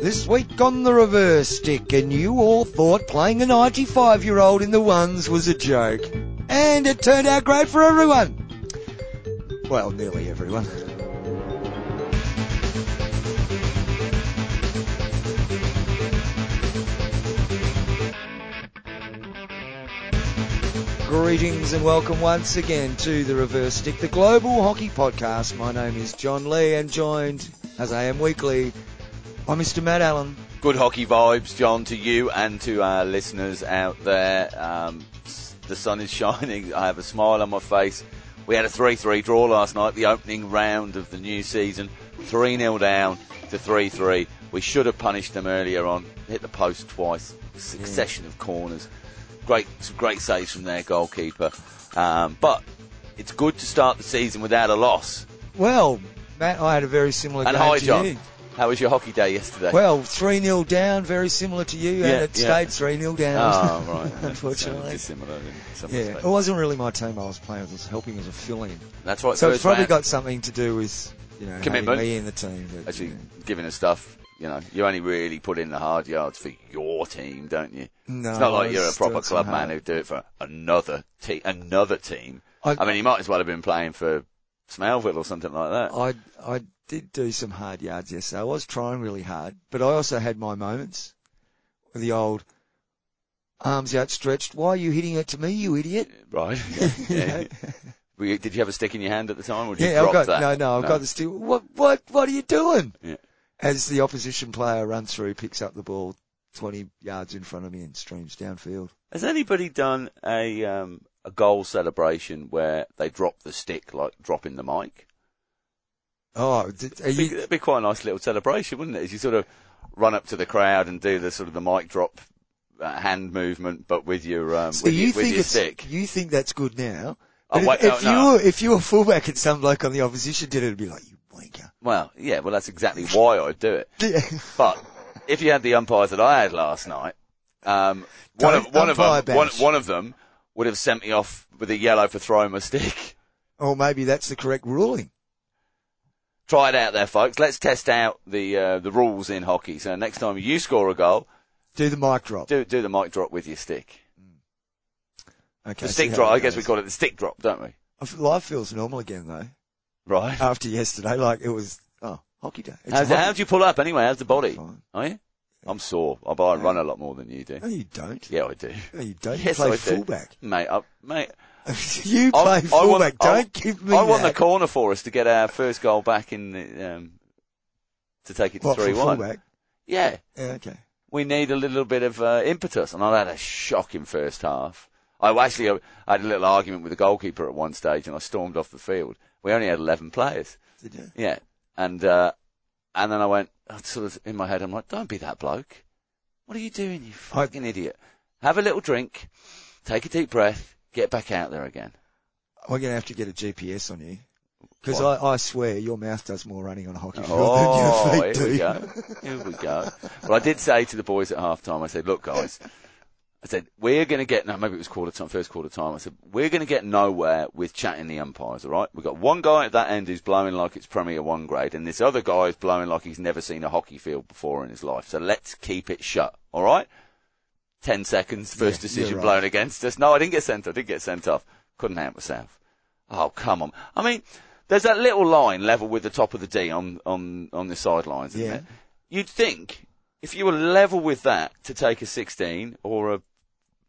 This week on the reverse stick, and you all thought playing a 95 year old in the ones was a joke. And it turned out great for everyone. Well, nearly everyone. Greetings and welcome once again to the Reverse Stick, the Global Hockey Podcast. My name is John Lee and joined, as I am weekly, by Mr. Matt Allen. Good hockey vibes, John, to you and to our listeners out there. Um, the sun is shining. I have a smile on my face. We had a 3-3 draw last night, the opening round of the new season. 3-0 down to 3-3. We should have punished them earlier on. Hit the post twice. Succession of corners. Great, some great saves from their goalkeeper. Um, but it's good to start the season without a loss. Well, Matt, I had a very similar And game hi, John. you. How was your hockey day yesterday? Well, 3 0 down, very similar to you, Yeah, and it yeah. stayed 3 0 down. oh, right. Uh, Unfortunately. Dissimilar in some Yeah, it wasn't really my team I was playing, with, it was helping as a fill in. That's right. So it's probably got something to do with, you know, Commitment. me in the team. But, actually yeah. giving us stuff. You know, you only really put in the hard yards for your team, don't you? No, it's not like you're a proper club man who'd do it for another team. Another team. I- I, mean, he might as well have been playing for Smellville or something like that. I I did do some hard yards yesterday. I was trying really hard, but I also had my moments. with The old arms outstretched. Why are you hitting it to me, you idiot? right? Yeah. Were you- did you have a stick in your hand at the time, or did yeah, I've drop got that? no, no, I've got the stick. What what what are you doing? Yeah. As the opposition player runs through, picks up the ball twenty yards in front of me and streams downfield. Has anybody done a um, a goal celebration where they drop the stick, like dropping the mic? Oh, did, are It'd be, you, it'd be quite a nice little celebration, wouldn't it? As you sort of run up to the crowd and do the sort of the mic drop uh, hand movement, but with your um, so with, you your, with think your stick. you think that's good now? Oh, wait, if, if no, you no. were if you were fullback and some bloke on the opposition did it, it'd be like you wanker. Well, yeah, well that's exactly why I'd do it. Yeah. But if you had the umpires that I had last night, um, one Don't of one of them one, one of them would have sent me off with a yellow for throwing my stick. Or maybe that's the correct ruling. Try it out there, folks. Let's test out the uh, the rules in hockey. So next time you score a goal, Do the mic drop. do do the mic drop with your stick. Okay. The stick drop. I guess we call it the stick drop, don't we? Life feels normal again though. Right. After yesterday, like it was oh hockey day. It's How's, hockey- how do you pull up anyway? How's the body? Fine. Are you? I'm sore. I, I run a lot more than you do. No, you don't. Yeah, I do. No, you don't. Yes, you play I do. fullback. Mate, I, mate, you I- play I fullback. want- don't give me I won the corner for us to get our first goal back in the, um, to take it to 3-1. Yeah. Yeah, okay. We need a little bit of, uh, impetus. And I had a shocking first half. I actually, uh, I had a little argument with the goalkeeper at one stage and I stormed off the field. We only had 11 players. Did you? Yeah. And, uh, and then I went, I sort of in my head, I'm like, don't be that bloke. What are you doing, you I- fucking idiot? Have a little drink, take a deep breath, Get back out there again. We're going to have to get a GPS on you. Because I, I, swear your mouth does more running on a hockey field oh, than your feet here do. We go. Here we go. Well, I did say to the boys at halftime, I said, look, guys, I said, we're going to get, no, maybe it was quarter time, first quarter time. I said, we're going to get nowhere with chatting the umpires, all right? We've got one guy at that end who's blowing like it's Premier One grade, and this other guy is blowing like he's never seen a hockey field before in his life. So let's keep it shut, all right? 10 seconds, first yeah, decision right. blown against us. No, I didn't get sent off. I did get sent off. Couldn't help myself. Oh, come on. I mean, there's that little line level with the top of the D on, on, on the sidelines, isn't yeah. it? You'd think if you were level with that to take a 16 or a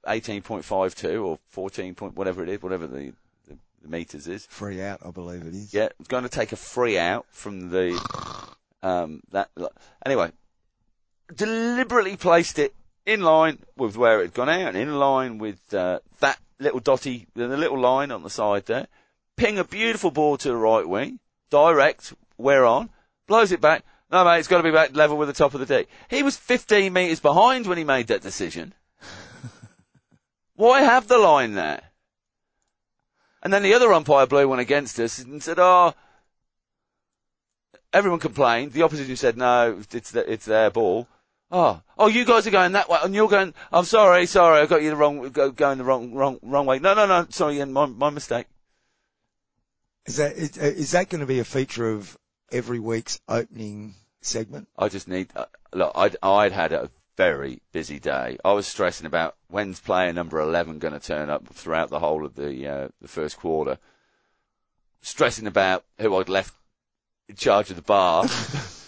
18.52 or 14 point, whatever it is, whatever the, the, the meters is. Free out, I believe it is. Yeah, it's going to take a free out from the, um, that, anyway, deliberately placed it in line with where it had gone out and in line with, uh, that little dotty, the little line on the side there. Ping a beautiful ball to the right wing, direct, where on, blows it back. No mate, it's got to be back level with the top of the D. He was 15 metres behind when he made that decision. Why have the line there? And then the other umpire blew one against us and said, oh, everyone complained. The opposition said, no, it's, the, it's their ball. Oh, oh, you guys are going that way, and you're going. I'm sorry, sorry, I got you the wrong, go, going the wrong, wrong, wrong way. No, no, no, sorry, Ian, my, my mistake. Is that is, is that going to be a feature of every week's opening segment. I just need, uh, look, I'd, I'd had a very busy day. I was stressing about when's player number 11 going to turn up throughout the whole of the, uh, the first quarter. Stressing about who I'd left in charge of the bar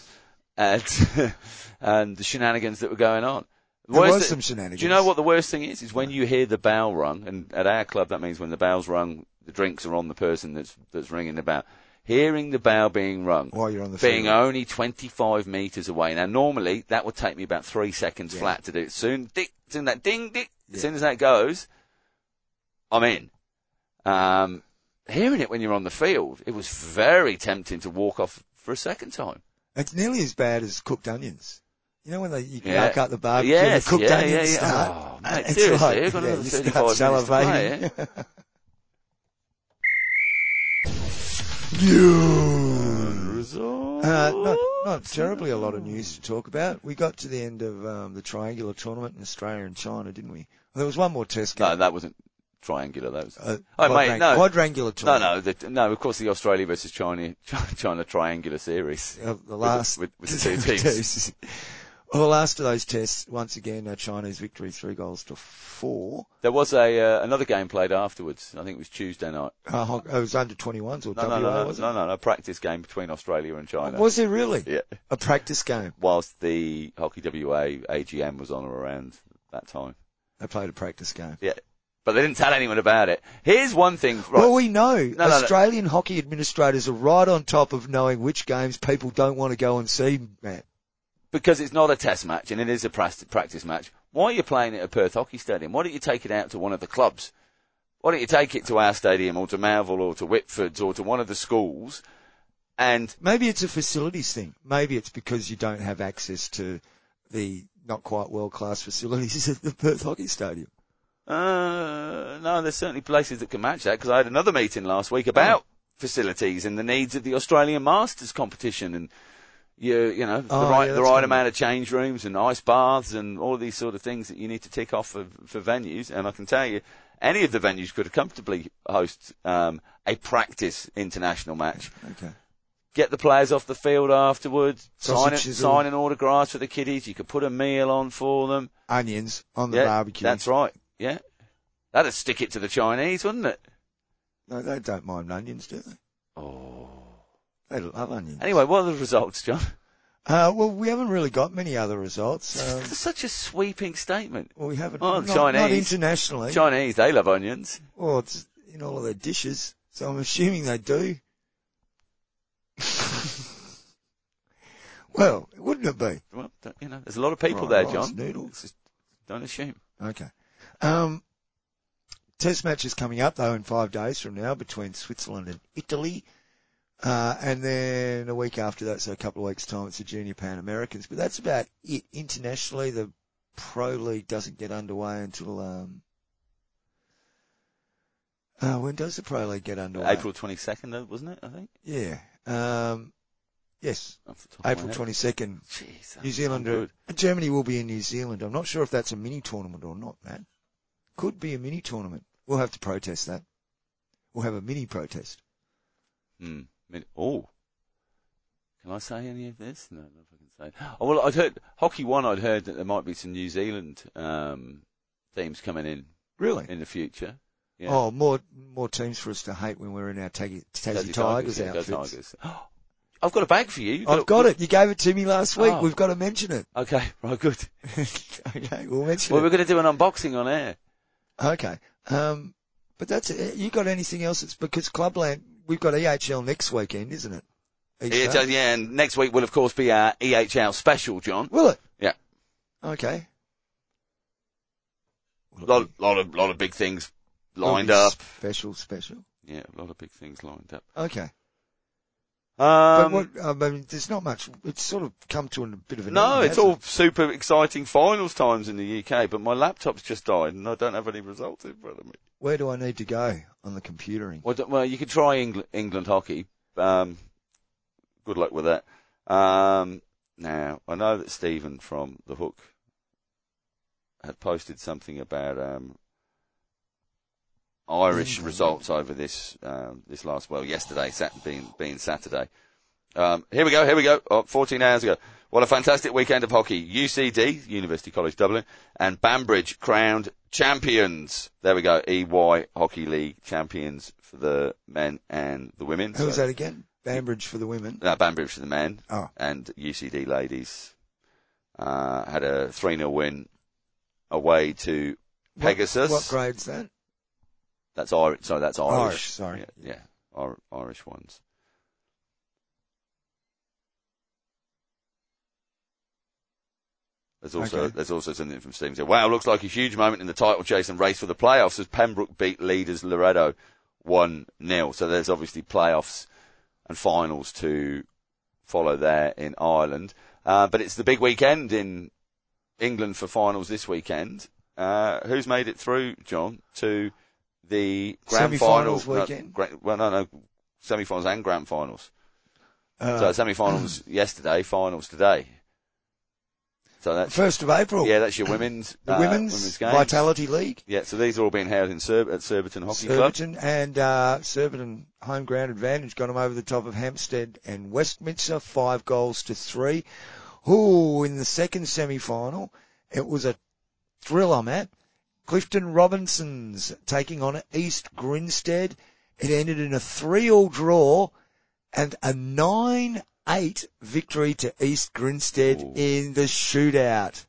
and, and the shenanigans that were going on. The There was some shenanigans. Do you know what the worst thing is? Is when you hear the bell rung, and at our club that means when the bell's rung, the drinks are on the person that's that's ringing the bell. Hearing the bell being rung, While you're on the being field. only 25 metres away. Now, normally that would take me about three seconds Yeah. flat to do. It. Soon, dick, soon that ding, dick, Yeah. as soon as that goes, I'm in. Um, hearing it when you're on the field, it was very tempting to walk off for a second time. It's nearly as bad as cooked onions. You know when they you Yeah. yeah. out the barbecue Yes, and the cooked yeah, onions yeah, yeah. start? Oh, mate, It's seriously, like, you've got yeah, you start to play, salivating. News. Uh, not, not terribly a lot of news to talk about. We got to the end of um, the triangular tournament in Australia and China, didn't we? Well, there was one more test No, that wasn't triangular. That was. Uh, Oh, mate, quadrang- no. Quadrangular No, tournament. no, the, no. Of course, the Australia versus China China triangular series. Uh, the last with, with the two teams. well, the last of those tests, once again, a Chinese victory, three goals to four. There was a uh, another game played afterwards. I think it was Tuesday night. Uh, it was under 21s or No, WA, no, no, no, was it? no, no, no. Practice game between Australia and China. Was it really? Yeah. A practice game. Whilst the Hockey WA AGM was on or around that time. They played a practice game. Yeah. But they didn't tell anyone about it. Here's one thing. Right. Well, we know no, no. Australian hockey administrators are right on top of knowing which games people don't want to go and see, Matt. because it's not a test match and it is a practice match. Why are you playing it at Perth Hockey Stadium? Why don't you take it out to one of the clubs? Why don't you take it to our stadium or to Melville or to Whitford's or to one of the schools? And Maybe it's a facilities thing. Maybe it's because you don't have access to the not quite world class facilities at the Perth Hockey Stadium. Uh, no, there's certainly places that can match that because I had another meeting last week about facilities and the needs of the Australian Masters competition and you you know the Oh, right yeah, the right amount of change rooms and ice baths and all these sort of things that you need to tick off for, for venues. And I can tell you, any of the venues could comfortably host um, a practice international match. Okay. Get the players off the field afterwards, Sausage sign, it, sign an autographs for the kiddies. You could put a meal on for them. Onions on the yeah, barbecue. that's right. Yeah, that'd stick it to the Chinese, wouldn't it? No, they don't mind onions, do they? Oh. They love onions. Anyway, what are the results, John? Uh, well, we haven't really got many other results. Um, such a sweeping statement. well, we haven't. Oh, not, not Chinese. internationally. Chinese, they love onions. Well, it's in all of their dishes, so I'm assuming they do. well, wouldn't it be? Well, you know, there's a lot of people Right, there, John. noodles. Just don't assume. Okay. Um, test matches coming up though in five days from now between Switzerland and Italy. Uh, and then a week after that, so a couple of weeks time, it's the Junior Pan Americans. But that's about it. Internationally, the Pro League doesn't get underway until, um, uh, when does the Pro League get underway? April 22nd, though, wasn't it? I think. Yeah. Um, yes. Off the top of my April 22nd. Jeez, New Zealand, Germany will be in New Zealand. I'm not sure if that's a mini tournament or not, Matt. Could be a mini tournament. We'll have to protest that. We'll have a mini protest. Hmm. Oh. Can I say any of this? No, I don't if I can say. Oh, well, I'd heard Hockey One. I'd heard that there might be some New Zealand um, teams coming in Really? in the future. Yeah. Oh, more more teams for us to hate when we're in our Tassie, Tassie, Tigers, yeah, outfits. Tigers. I've got a bag for you. You've I've got it. You gave it to me last week. Oh. We've got to mention it. Okay, right, good. okay, we'll mention Well, it. we're going to do an unboxing on air. Okay. Um, but that's it. You got anything else? It's because Clubland, we've got EHL next weekend, isn't it? Each Yeah, day? yeah, and next week will of course be our EHL special, John. Will it? Yeah. Okay. Will lot, be- lot of, lot of big things lined up. Special, special. Yeah, a lot of big things lined up. Okay. Um, but what, I mean, there's not much, it's sort of come to a bit of an no, end, it's all super exciting finals times in the UK, but my laptop's just died and I don't have any results in front of me. Where do I need to go on the computering? Well, well you could try England, England hockey. Um, good luck with that. Um, now, I know that Stephen from The Hook had posted something about um, Irish results over this um, this last well yesterday, Sat- being being Saturday. Um, here we go, here we go. Oh, 14 hours ago. What a fantastic weekend of hockey. UCD, University College Dublin, and Banbridge crowned champions. There we go. EY Hockey League champions for the men and the women. Who was So- that again? Banbridge for the women. No, Banbridge for the men. Oh. And UCD ladies, uh, had a 3-0 win away to What- Pegasus. What, grade's that? That's Irish. Sorry, that's Irish. Irish, sorry. Yeah, yeah. Ir- Irish ones. There's also Okay. there's also something from here. Wow, looks like a huge moment in the title chase and race for the playoffs as Pembroke beat leaders Loreto one 0 So there's obviously playoffs and finals to follow there in Ireland. Uh, but it's the big weekend in England for finals this weekend. Uh, who's made it through, John, to the grand Semi-finals final? weekend? gra- well, no, no, semi-finals and grand finals. Uh, so semi-finals yesterday, finals today. So that's first of April. yeah, that's your women's the uh, women's, women's games. Vitality League. Yeah, so these are all being held in Sur- at Surbiton Hockey Club. And uh, Surbiton home ground advantage got them over the top of Hampstead and Westminster, five goals to three. Ooh, in the second semi-final, it was a thriller, Matt. Clifton Robinsons taking on East Grinstead. It ended in a three-all draw and a nine-eight victory to East Grinstead Ooh. in the shootout.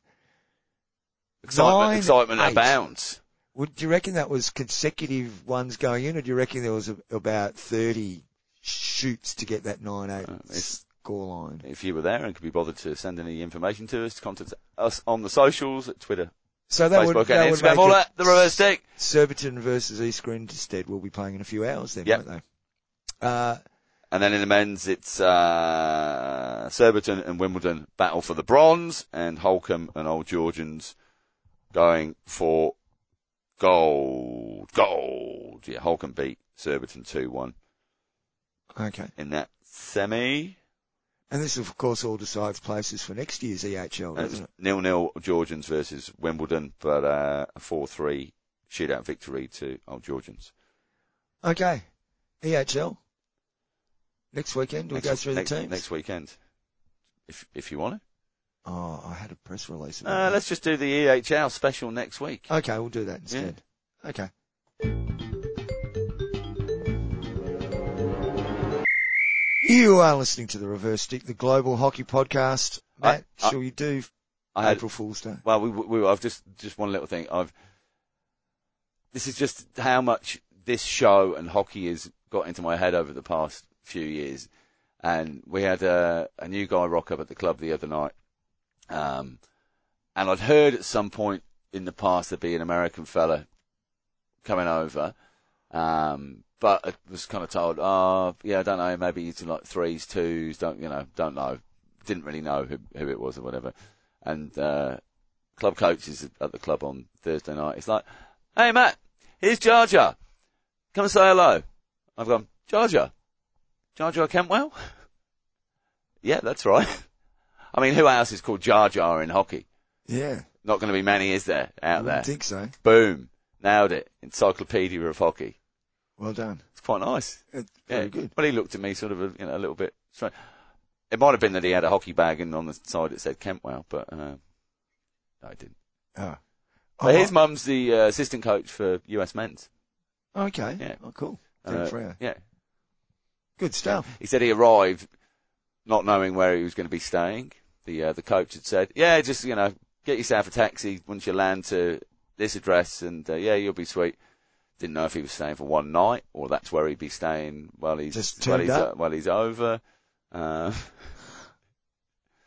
Excitement, Nine, excitement eight. abounds. Would do you reckon that was consecutive ones going in, or do you reckon there was a, about thirty shoots to get that nine eight Uh, score line? If you were there and could be bothered to send any information to us, contact us on the socials at Twitter, So that Facebook, would that would make All that, the reverse stick. Surbiton versus East Grinstead will be playing in a few hours then, Yep. won't they? Uh, And then in the men's, it's uh, Surbiton and Wimbledon battle for the bronze, and Holcombe and Old Georgians going for gold. Gold. Yeah, Holcombe beat Surbiton 2-1 okay, in that semi. And this of course all decides places for next year's EHL, doesn't it? nil-nil Georgians versus Wimbledon, but uh, a 4-3 shootout victory to Old Georgians. Okay, EHL next weekend. Do we next, go through next, the teams? next weekend, if if you want to. Oh, I had a press release. Uh, let's just do the EHL special next week. Okay, we'll do that instead. Okay. You are listening to the Reverse Stick, the Global Hockey Podcast. Matt, I- I- shall we do I had April Fool's Day? Well, we, we, I've just, just one little thing. I've, this is just how much this show and hockey has got into my head over the past few years. And we had a, a new guy rock up at the club the other night. Um, and I'd heard at some point in the past there'd be an American fella coming over. Um, but I was kind of told, oh, yeah, I don't know, maybe he's in like threes, twos, don't, you know, don't know. Didn't really know who, who it was or whatever and uh, club coaches at the club on Thursday night. It's like, hey Matt, here's Jar Jar. Come and say hello. I've gone, Jar Jar? Jar Jar Kentwell? yeah, that's right. I mean, who else is called Jar Jar in hockey? Yeah, Not going to be many, is there, I out there? wouldn't think so. Boom. Nailed it. Encyclopedia of hockey. Well done. It's quite nice. It's Yeah. very good. Well, he looked at me sort of, a, you know, a little bit strange. It might have been that he had a hockey bag and on the side it said Kentwell, but uh, no, he didn't. Oh. But Oh, his mum's the uh, assistant coach for US men's. okay. Yeah. Oh, cool. Uh, yeah. Good stuff. He said he arrived not knowing where he was going to be staying. The uh, the coach had said, "Yeah, just you know, get yourself a taxi once you land to this address, and uh, yeah, you'll be sweet." Didn't know if he was staying for one night or that's where he'd be staying while he's Just while he's up? while he's over. Uh,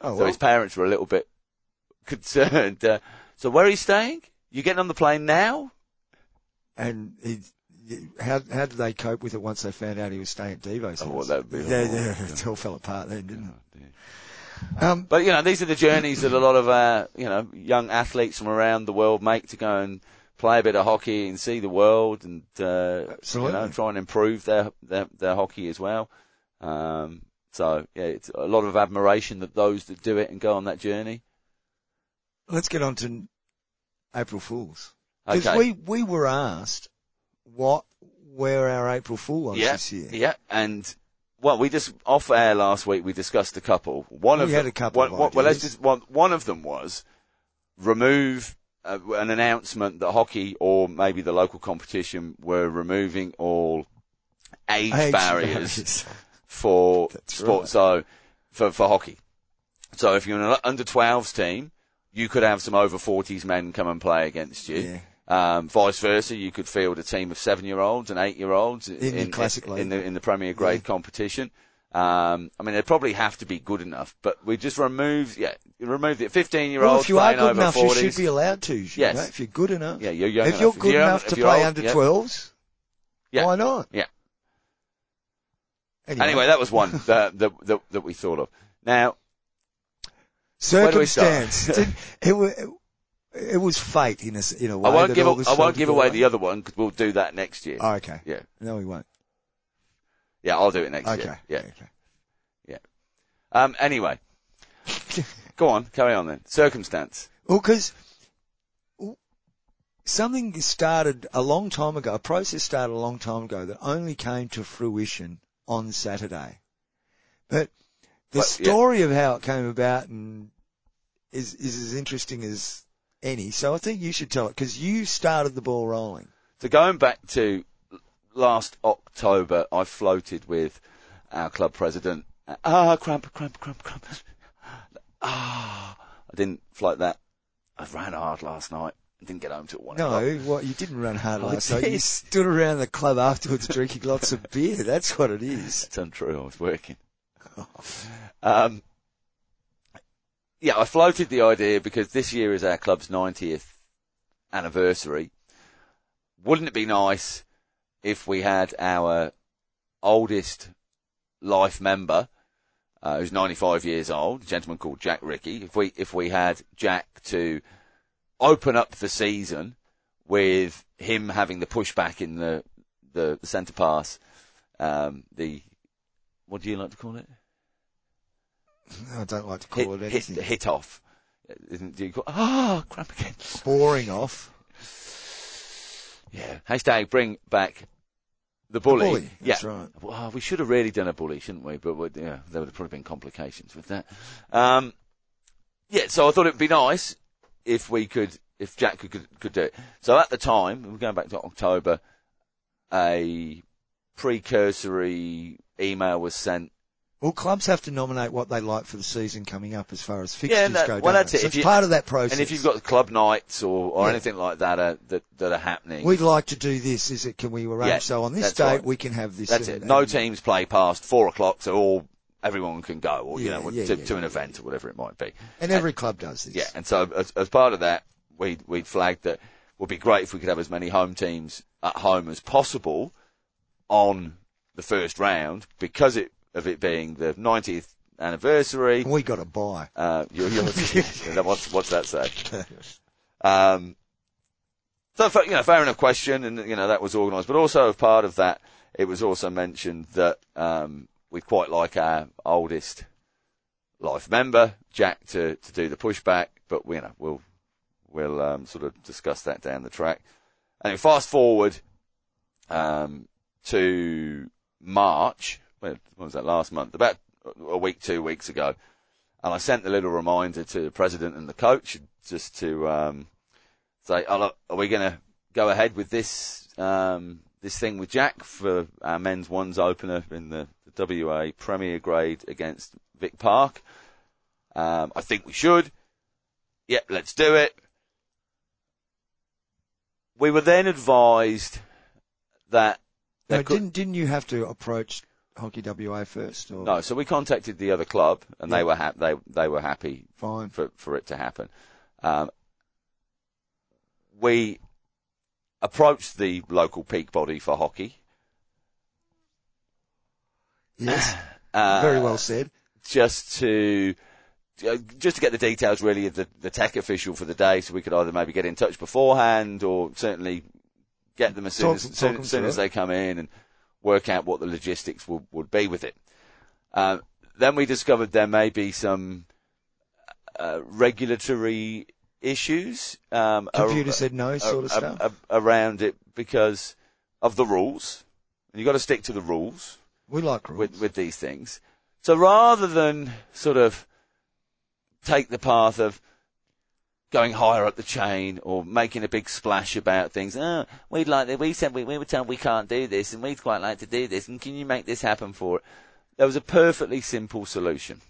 Oh, so well. his parents were a little bit concerned. Uh, so where are you staying? You getting on the plane now? and he, how how did they cope with it once they found out he was staying at Devo's? Oh, well, that'd be yeah, yeah, it all fell apart then, didn't Oh, it? Um, But you know, these are the journeys that a lot of uh, you know young athletes from around the world make to go and play a bit of hockey and see the world and uh, you know try and improve their their, their hockey as well. Um, so yeah, it's a lot of admiration that those that do it and go on that journey. let's get on to April Fools. Because Okay. we, we were asked what, where our April Fool was yeah, this year. yeah, and well, we just off air last week. We discussed a couple. One We of had them, a couple one- well, let's just one. One of them was remove uh, an announcement that hockey or maybe the local competition were removing all age, Age barriers barriers. for That's sport. right. So for for hockey. So if you're an under 12s team, you could have some over 40s men come and play against you. Yeah. Um, vice versa, you could field a team of seven-year-olds and eight-year-olds In the classic in, the in the Premier Grade competition. Um, I mean, they probably have to be good enough, but we just remove, yeah, removed it. Fifteen-year-olds Well, if you are good enough, 40s. you should be allowed to. You Yes. know, if you're good enough. Yeah, you're young if enough. you're If good you're enough if to play old, under yeah. 12s, Yeah. why not? Yeah. Anyway, Anyway, that was one that, that that that we thought of. Now, where do we start? circumstance. It, wa- it was fate in a, in a way. I won't give a- I won't give away the other one because we'll do that next year. Oh, okay. Yeah, No, we won't. Yeah, I'll do it next Okay. year. Yeah. Okay. Um. Anyway, go on, carry on then. Circumstance. Well, because something started a long time ago, a process started a long time ago that only came to fruition on Saturday. But the yeah. story of how it came about and is, is as interesting as any. So I think you should tell it because you started the ball rolling. So going back to last October, I floated with our club president. Ah, cramp, cramp, cramp, cramp. Ah, I didn't float that. I ran hard last night. I didn't get home till one o'clock. No, what you didn't run hard I last night. You stood around the club afterwards drinking lots of beer. That's what it is. It's untrue. I was working. Um, yeah, I floated the idea because this year is our club's 90th anniversary. Wouldn't it be nice if we had our oldest life member, uh, who's 95 years old, a gentleman called Jack Ricky, if we, if we had Jack to open up the season with him having the pushback in the, the, the centre pass, um, the, what do you like to call it? I don't like to hit, call it hit, anything. hit off. Isn't, do you call, ah, crap again. Boring off. Yeah. Hashtag bring back the bully. bully, that's yeah. right. Well, we should have really done a bully, shouldn't we? But yeah, there would have probably been complications with that. Um, yeah, so I thought it'd be nice if we could, if Jack could, could, could do it. So at the time, we're going back to October, a precursory email was sent Well, clubs have to nominate what they like for the season coming up as far as fixtures Yeah, that- go. well, that's it. So it's you- part of that process. And if you've got club nights or, or Yeah. anything like that uh, that that are happening, We'd like to do this. Is it? Can we arrange? Yeah, so on this date right. we can have this. that's and- it. No and- teams play past four o'clock, so all everyone can go, or you know, to, to an event or whatever it might be. And every club does this. Yeah, and so as, as part of that, we we flagged that would be great if we could have as many home teams at home as possible on the first round because it of it being the 90th anniversary. We got to buy. Uh, you're, you're, what's, what's that say? Um, so, you know, fair enough question, and you know that was organised. But also, as part of that, it was also mentioned that um, we'd quite like our oldest life member, Jack, to, to do the pushback. But we, you know, we'll we'll um, sort of discuss that down the track. And fast forward um, to March. Well, when was that? Last month, about a week, two weeks ago. And I sent a little reminder to the president and the coach just to um, say, oh, look, are we going to go ahead with this um, this thing with Jack for our men's ones opener in the, the WA Premier Grade against Vic Park? Um, I think we should. Yep, let's do it. We were then advised that No, could- didn't didn't you have to approach Hockey WA first? Or no, so we contacted the other club and Yeah. they were ha- they they were happy Fine. for for it to happen. Um, we approached the local peak body for hockey. Yes. Uh, Very well said. Just to uh, just to get the details really of the, the tech official for the day, so we could either maybe get in touch beforehand or certainly get them as soon Talk- as soon, soon as they come in and work out what the logistics would, would be with it. Um, then we discovered there may be some uh, regulatory issues. Um, Computer ar- said no, sort of a- a- stuff. a- around it because of the rules. And you've got to stick to the rules. We like rules. with, with these things. So rather than sort of take the path of going higher up the chain or making a big splash about things, oh, we'd like that, we said we, we were told we can't do this and we'd quite like to do this and can you make this happen for it? There was a perfectly simple solution.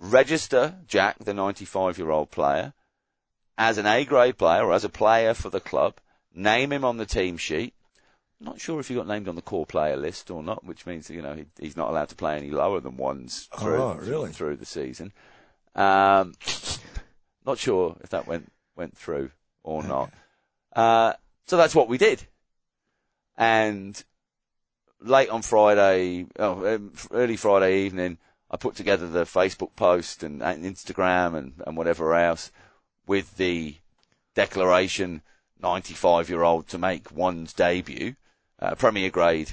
Register Jack, the 95 year old player, as an A grade player or as a player for the club, name him on the team sheet, not sure if he got named on the core player list or not, which means you know he, he's not allowed to play any lower than ones through Oh, really? through the season. Um, not sure if that went went through or not. Uh, so that's what we did, and late on Friday, oh, um, early Friday evening, I put together the Facebook post and, and Instagram and, and whatever else with the declaration 95 year old to make one's debut, uh, Premier grade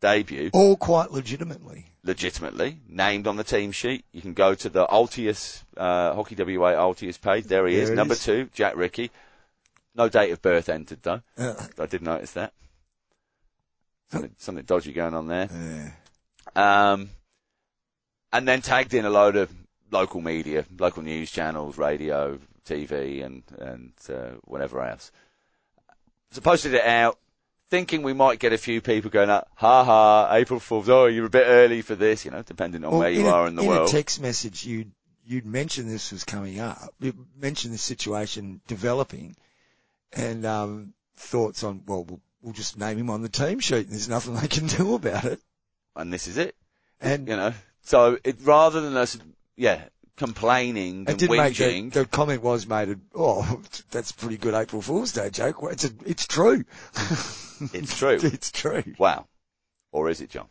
debut, All quite legitimately. legitimately named on the team sheet. You can go to the Altius, uh, Hockey WA Altius page. There he is, number is. two, Jack Ricky. No date of birth entered though. Uh, I did notice that. Something, something dodgy going on there. yeah. Um, and then tagged in a load of local media, local news channels, radio, TV, and and uh, whatever else. So posted it out, thinking we might get a few people going up, ha ha, April Fools, oh, you're a bit early for this, you know, depending on Well, where you a, are in the in world. a text message, you'd, you'd mentioned this was coming up. You mentioned the situation developing and, um, thoughts on, well, we'll, we'll just name him on the team sheet and there's nothing they can do about it. and this is it, And you know. So it rather than us, yeah, complaining and whinging, the, the comment was made, oh, that's a pretty good April Fool's Day joke. It's, a, it's true. it's true. it's true. Wow. Or is it, John?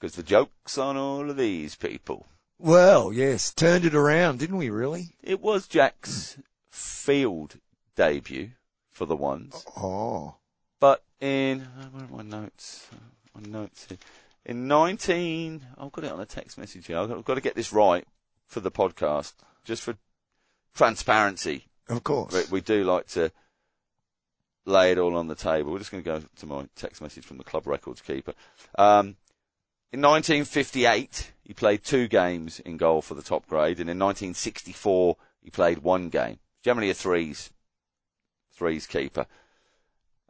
Because the joke's on all of these people. Well, yes, turned it around, didn't we really? It was Jack's field debut for the ones, Oh. but in where are my notes? My notes here. In 19, I've got it on a text message here. I've got, I've got to get this right for the podcast, just for transparency. Of course. We, we do like to lay it all on the table. We're just going to go to my text message from the club records keeper. Um, in 1958, he played two games in goal for the top grade, and in 1964, he played one game. Generally a threes, threes keeper.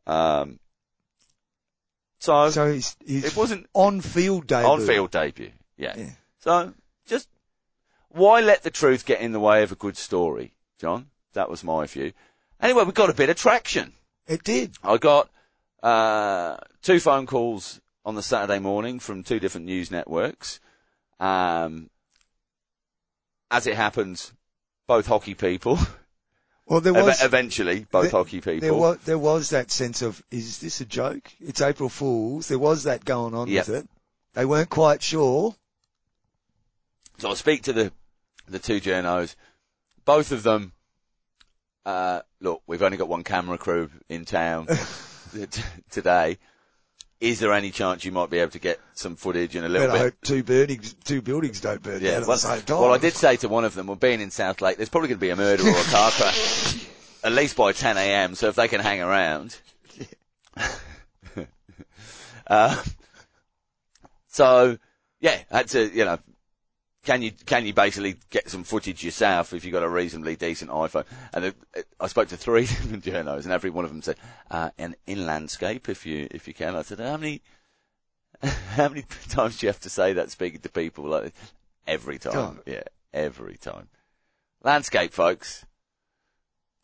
Um, so, So he's, he's it wasn't on-field debut. on-field debut. Yeah. Yeah. So, why let the truth get in the way of a good story, John? That was my view. Anyway, we got a bit of traction. It did. I got uh, two phone calls on the Saturday morning from two different news networks. Um, as it happens, both hockey people. Well, there was eventually, both there- hockey people. there was there was that sense of is this a joke? It's April Fools. There was that going on Yep. with it. They weren't quite sure. So I speak to the the two journos. Both of them. Uh, look, we've only got one camera crew in town today. Is there any chance you might be able to get some footage and a little I bit? hope two buildings, two buildings don't burn down Yeah, at well, the same time. well, I did say to one of them, well, being in South Lake, there's probably going to be a murder or a car crash, at least by 10 a.m. So if they can hang around, uh, so yeah, that's a you know, can you can you basically get some footage yourself if you've got a reasonably decent iPhone? And it, it, I spoke to three different journos, and every one of them said, uh, "in in landscape, if you if you can." I said, "How many how many times do you have to say that speaking to people like this? every time? Oh. Yeah, every time. Landscape, folks.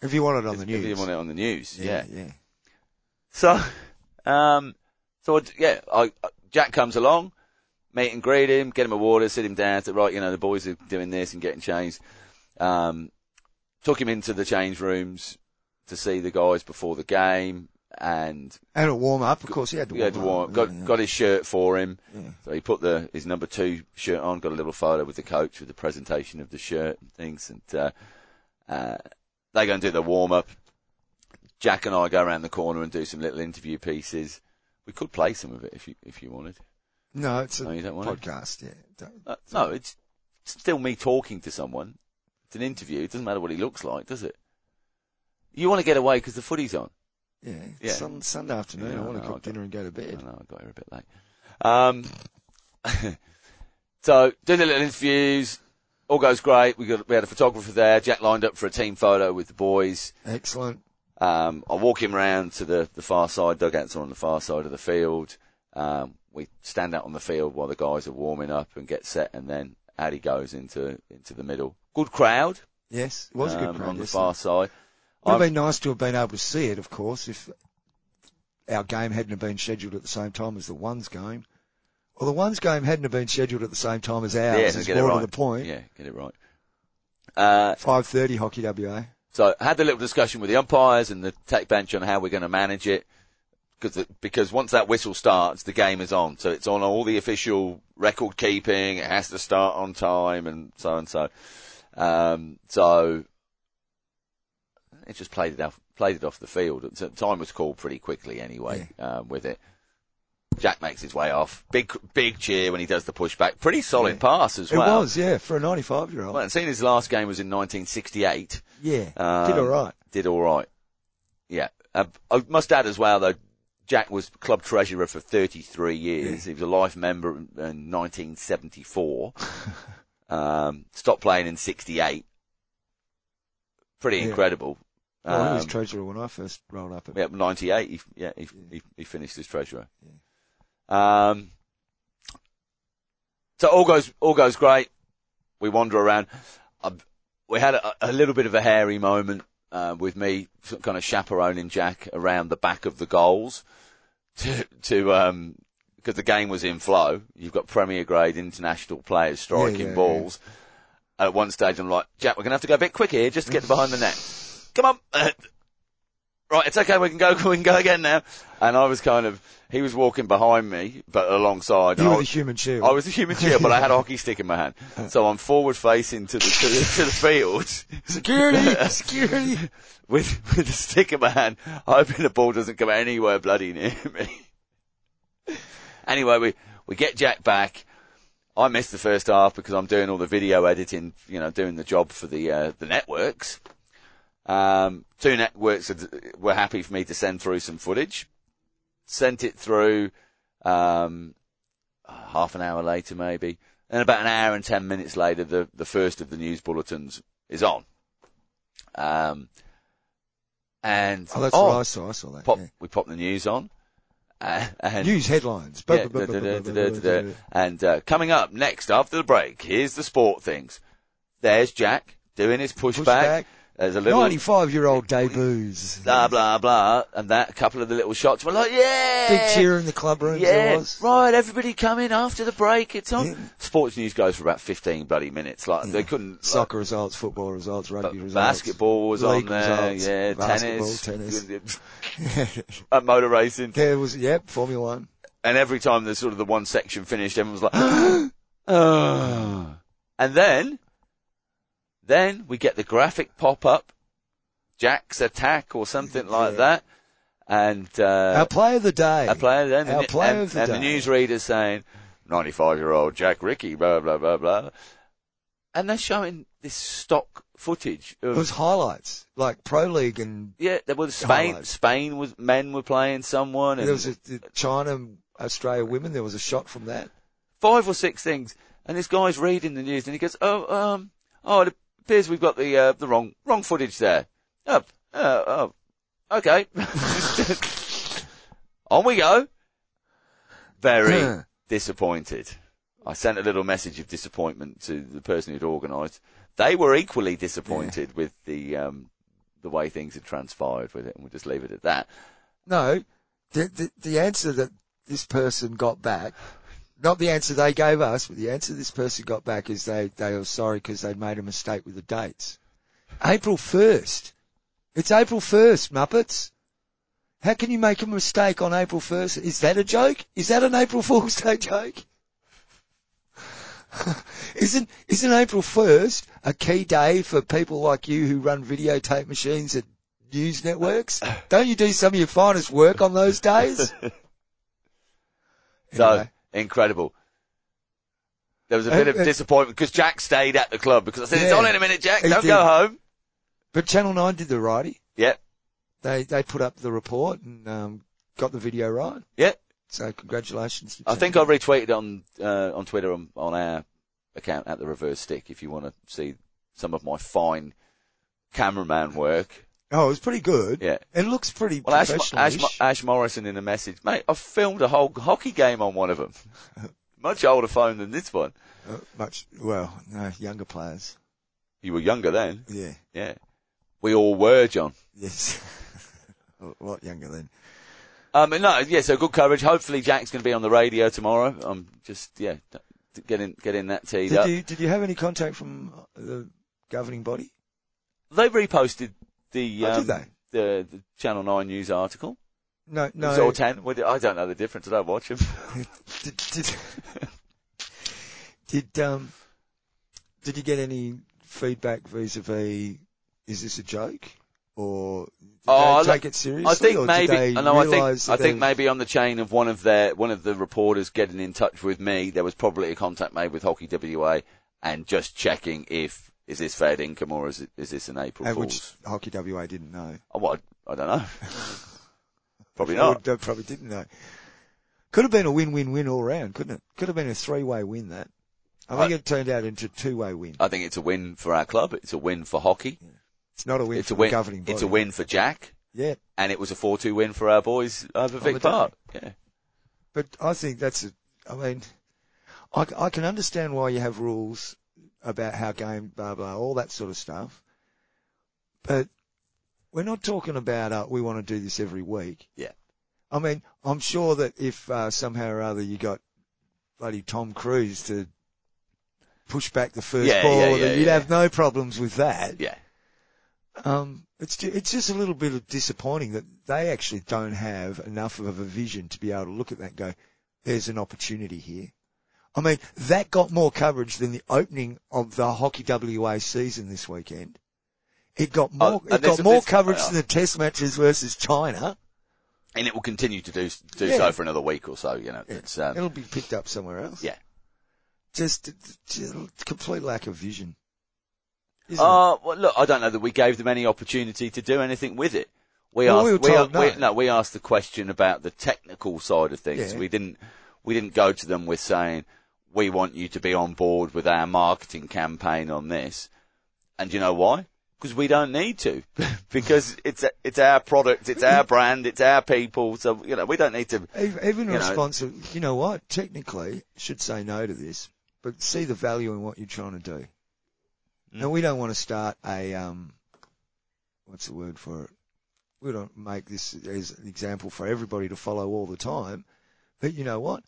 if you want it on the news. If you want it on the news, yeah. yeah. So, um, so I, yeah, I, I- Jack comes along, meet and greet him, get him a water, sit him down, right, you know, the boys are doing this and getting changed. Um, took him into the change rooms to see the guys before the game and And a warm up, of course. He had to he warm had to up. warm, got, Yeah, got his shirt for him. yeah. So he put the, his number two shirt on, got a little photo with the coach with the presentation of the shirt and things and, uh, uh, they go and do the warm up. Jack and I go around the corner and do some little interview pieces. We could play some of it if you, if you wanted. No, it's a No, you don't want it? podcast. Yeah. Don't- Uh, no, it's still me talking to someone. It's an interview. It doesn't matter what he looks like, does it? You want to get away because the footy's on. Yeah. Yeah. Sun, Sunday afternoon. Yeah, I want to I cook got- dinner and go to I bed. know, I got here a bit late. Um, so doing the little interviews, all goes great. We got we had a photographer there. Jack lined up for a team photo with the boys. Excellent. Um, I walk him around to the, the far side, dugouts are on the far side of the field. Um, we stand out on the field while the guys are warming up and get set, and then he goes into into the middle. Good crowd. Yes, it was a good um, crowd. on the far side. It would have been nice to have been able to see it, of course, if our game hadn't have been scheduled at the same time as the ones game. Or the ones game hadn't have been scheduled at the same time as ours. Yeah, is get it right. to the point. Yeah, get it right. Uh, 5.30 Hockey WA. So I had a little discussion with the umpires and the tech bench on how we're going to manage it. Because, because once that whistle starts, the game is on. So it's on all the official record keeping. It has to start on time and so and so. Um, so it just played it off, played it off the field. So time was called pretty quickly anyway, um, with it. Jack makes his way off. Big, big cheer when he does the pushback. Pretty solid Yeah. pass as well. It was, yeah, for a 95 year old. Well, and seeing his last game was in 1968. Yeah, Um, did all right. Did all right. Yeah. Uh, I must add as well though, Jack was club treasurer for 33 years. He was a life member in 1974. um, stopped playing in 68. Pretty Yeah. incredible. Well, he was Um, treasurer when I first rolled up. At yeah, 98. He, yeah, he, he, he finished as treasurer. Yeah. Um, so all goes, all goes great. We wander around. Uh, we had a, a little bit of a hairy moment, uh, with me kind of chaperoning Jack around the back of the goals to, to, um, because the game was in flow. You've got Premier grade international players striking Yeah, yeah, balls. At one stage, I'm like, Jack, we're going to have to go a bit quicker here just to get behind the net. Come on. right, it's okay. We can go. We can go again now. And I was kind of, he was walking behind me, but alongside. You were the human shield. I was a human shield, but I had a hockey stick in my hand. So I'm forward facing to the, to the, to the field. security, security. With, with the stick in my hand, hoping the ball doesn't come anywhere bloody near me. Anyway, we, we get Jack back. I missed the first half because I'm doing all the video editing, you know, doing the job for the, uh, the networks. Um, two networks were happy for me to send through some footage. Sent it through, um, half an hour later maybe. And about an hour and ten minutes later, the, the first of the news bulletins is on. Um, and, Oh, that's oh, what I saw. I saw that. pop, yeah. we pop the news on. Uh, and News headlines. And uh, coming up next after the break, here's the sport things. There's Jack doing his pushback. Pushback. There's a little 95 year old debuts. blah blah blah, and that a couple of the little shots were like, yeah, Big cheer in the club rooms yeah, right. Everybody come in after the break. It's on. Yeah. Sports news goes for about 15 bloody minutes. Like they couldn't. Soccer results, football results, rugby results. basketball was on there. results, yeah, tennis, tennis. uh, motor racing. there was, yep, Formula One. and every time the sort of the one section finished, everyone was like, oh. and then, then we get the graphic pop up, Jack's attack or something like Yeah. that, and uh, Our play of the day. a player then, Our and, and, of the and the newsreader saying, 95 year old Jack Ricky, blah blah blah blah, and they're showing this stock footage It of. was highlights, like Pro League and yeah, there was Spain. highlights. Spain was men were playing someone, and there was a, the China, Australia women. There was a shot from that. five or six things, and this guy's reading the news, and he goes, "Oh, um, oh, it appears we've got the uh, the wrong wrong footage there." Oh, uh, oh, okay. On we go. Very disappointed. I sent a little message of disappointment to the person who'd organised. They were equally disappointed with the um, the way things had transpired with it, and we'll just leave it at that. No, the, the the answer that this person got back, not the answer they gave us, but the answer this person got back is they they were sorry because they'd made a mistake with the dates. April first. It's April first, Muppets. How can you make a mistake on April first? Is that a joke? Is that an April Fool's Day joke? isn't isn't April first a key day for people like you who run videotape machines at news networks? Don't you do some of your finest work on those days? So Anyway. Incredible. There was a bit of disappointment because Jack stayed at the club because I said, "It's Yeah. on in a minute, Jack. He Don't did. go home." But Channel 9 did the righty. Yep, They, they put up the report and, um, got the video right. yep. So congratulations. To I think I retweeted on uh, on Twitter on, on our account at the Reverse Stick. If you want to see some of my fine cameraman work, Oh, it was pretty good. yeah. It looks pretty Well, Ash. Ash, Ash Morrison in a message, mate. I filmed a whole hockey game on one of them. Much older phone than this one. Uh, much well, no younger players. You were younger then, Yeah. yeah. We all were, John. Yes. a lot younger then. Um, no, yeah. So good coverage. Hopefully, Jack's going to be on the radio tomorrow. I'm just yeah, getting getting that teed Did up. you did you have any contact from the governing body? They reposted the Oh, um, did they? the the Channel Nine news article. No, no. Or ten. I don't know the difference. I don't watch them. did, did, did um did you get any feedback vis-a-vis is this a joke or did Oh, take it seriously? I think maybe. No, I think I think maybe on the chain of one of their one of the reporters getting in touch with me, there was probably a contact made with Hockey WA and just checking if is this fair income or is it is this an April uh, and Fool's? which Hockey WA didn't know. Oh, well, I, don't know. probably not. would- probably didn't know. Could have been a win-win-win all round, couldn't it? Could have been a three-way win. That I think I- it turned out into a two-way win. I think it's a win for our club. It's a win for hockey. It's not a win It's for a win. governing body. It's a win for Jack, Yeah, and it was a four-two win for our boys over On Vic day. Park. Yeah. But I think that's a, I mean, I, I can understand why you have rules about how game, blah, blah, all that sort of stuff. But we're not talking about, uh, we want to do this every week. Yeah. I mean, I'm sure that if, uh, somehow or other you got bloody Tom Cruise to push back the first Yeah, ball, yeah, yeah, you'd have no problems with that. Yeah. Um, it's ju- it's just a little bit of disappointing that they actually don't have enough of a vision to be able to look at that and go, "There's an opportunity here." I mean, that got more coverage than the opening of the Hockey WA season this weekend. It got more. Oh, it got more coverage uh, than the Test matches versus China. And it will continue to do do Yeah. so for another week or so. You know, Yeah. it's um, It'll be picked up somewhere else. yeah. Just, just complete lack of vision. Uh, well, look, I don't know that we gave them any opportunity to do anything with it. We Well, asked, we we, no. no, we asked the question about the technical side of things. Yeah. We didn't, we didn't go to them with saying, we want you to be on board with our marketing campaign on this. And you know why? Because we don't need to. because it's, it's our product, it's our brand, it's our people. So, you know, we don't need to, Even, a you know- you know what? Technically, should say no to this, but see the value in what you're trying to do. Mm. And we don't want to start a um, what's the word for it? We don't make this as an example for everybody to follow all the time. But you know what?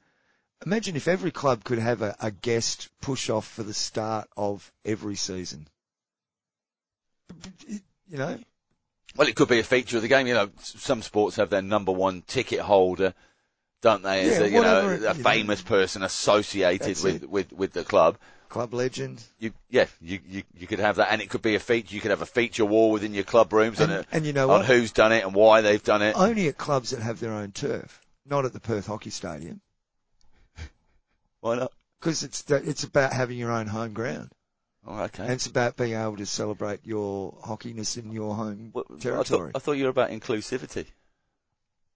Imagine if every club could have a, a guest push off for the start of every season. You know, well, it could be a feature of the game. You know, some sports have their number one ticket holder, don't they? As Yeah, a, you know, whatever it- a you know. famous person associated with, with, with the club. club legend. You, yeah, you, you, you could have that, and it could be a feature. You could have a feature wall within your club rooms And, on, it, uh, and you know on what? who's done it and why they've done it. Only at clubs that have their own turf, not at the Perth Hockey Stadium. Why not? Because it's it's about having your own home ground, Oh, okay. and it's about being able to celebrate your hockeyness in your home Well, I, thought, territory. I thought you were about inclusivity.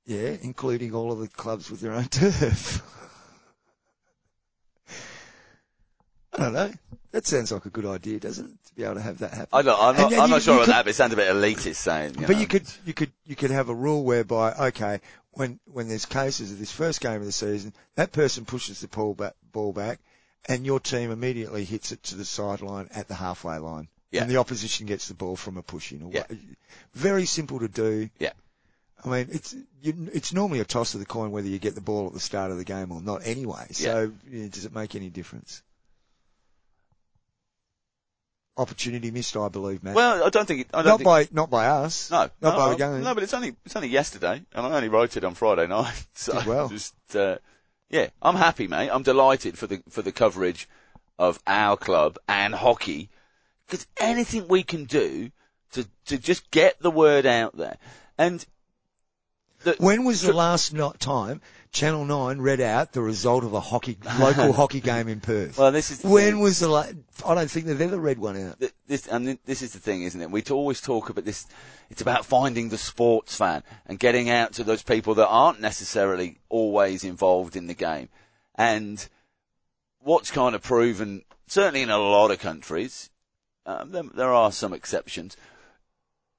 Yeah, including all of the clubs with their own turf. I don't know. That sounds like a good idea, doesn't it? To be able to have that happen. I don't, I'm not, And- and I'm you- not sure about could- that, but it sounds a bit elitist saying. You but know. you could, you could, you could have a rule whereby, okay, when when there's cases of this first game of the season, that person pushes the ball back, ball back, and your team immediately hits it to the sideline at the halfway line, Yeah. and the opposition gets the ball from a push in. Or Yeah. Very simple to do. Yeah. I mean, it's you, it's normally a toss of the coin whether you get the ball at the start of the game or not. Anyway, so you know, does it make any difference? Opportunity missed, I believe, Matt. Well, I don't think. It, I don't not think, by not by us. No, not no, by the young. no, but it's only it's only yesterday, and I only wrote it on Friday night. So Did well. just uh, yeah, I'm happy, mate. I'm delighted for the for the coverage of our club and hockey because anything we can do to to just get the word out there, and the, When was the last not time Channel Nine read out the result of a hockey local hockey game in Perth? well, this is the when thing. was the la- I don't think they've ever read one out. this, and this is the thing, isn't it? We always talk about this. It's about finding the sports fan and getting out to those people that aren't necessarily always involved in the game. And what's kind of proven, certainly in a lot of countries, um, there, there are some exceptions,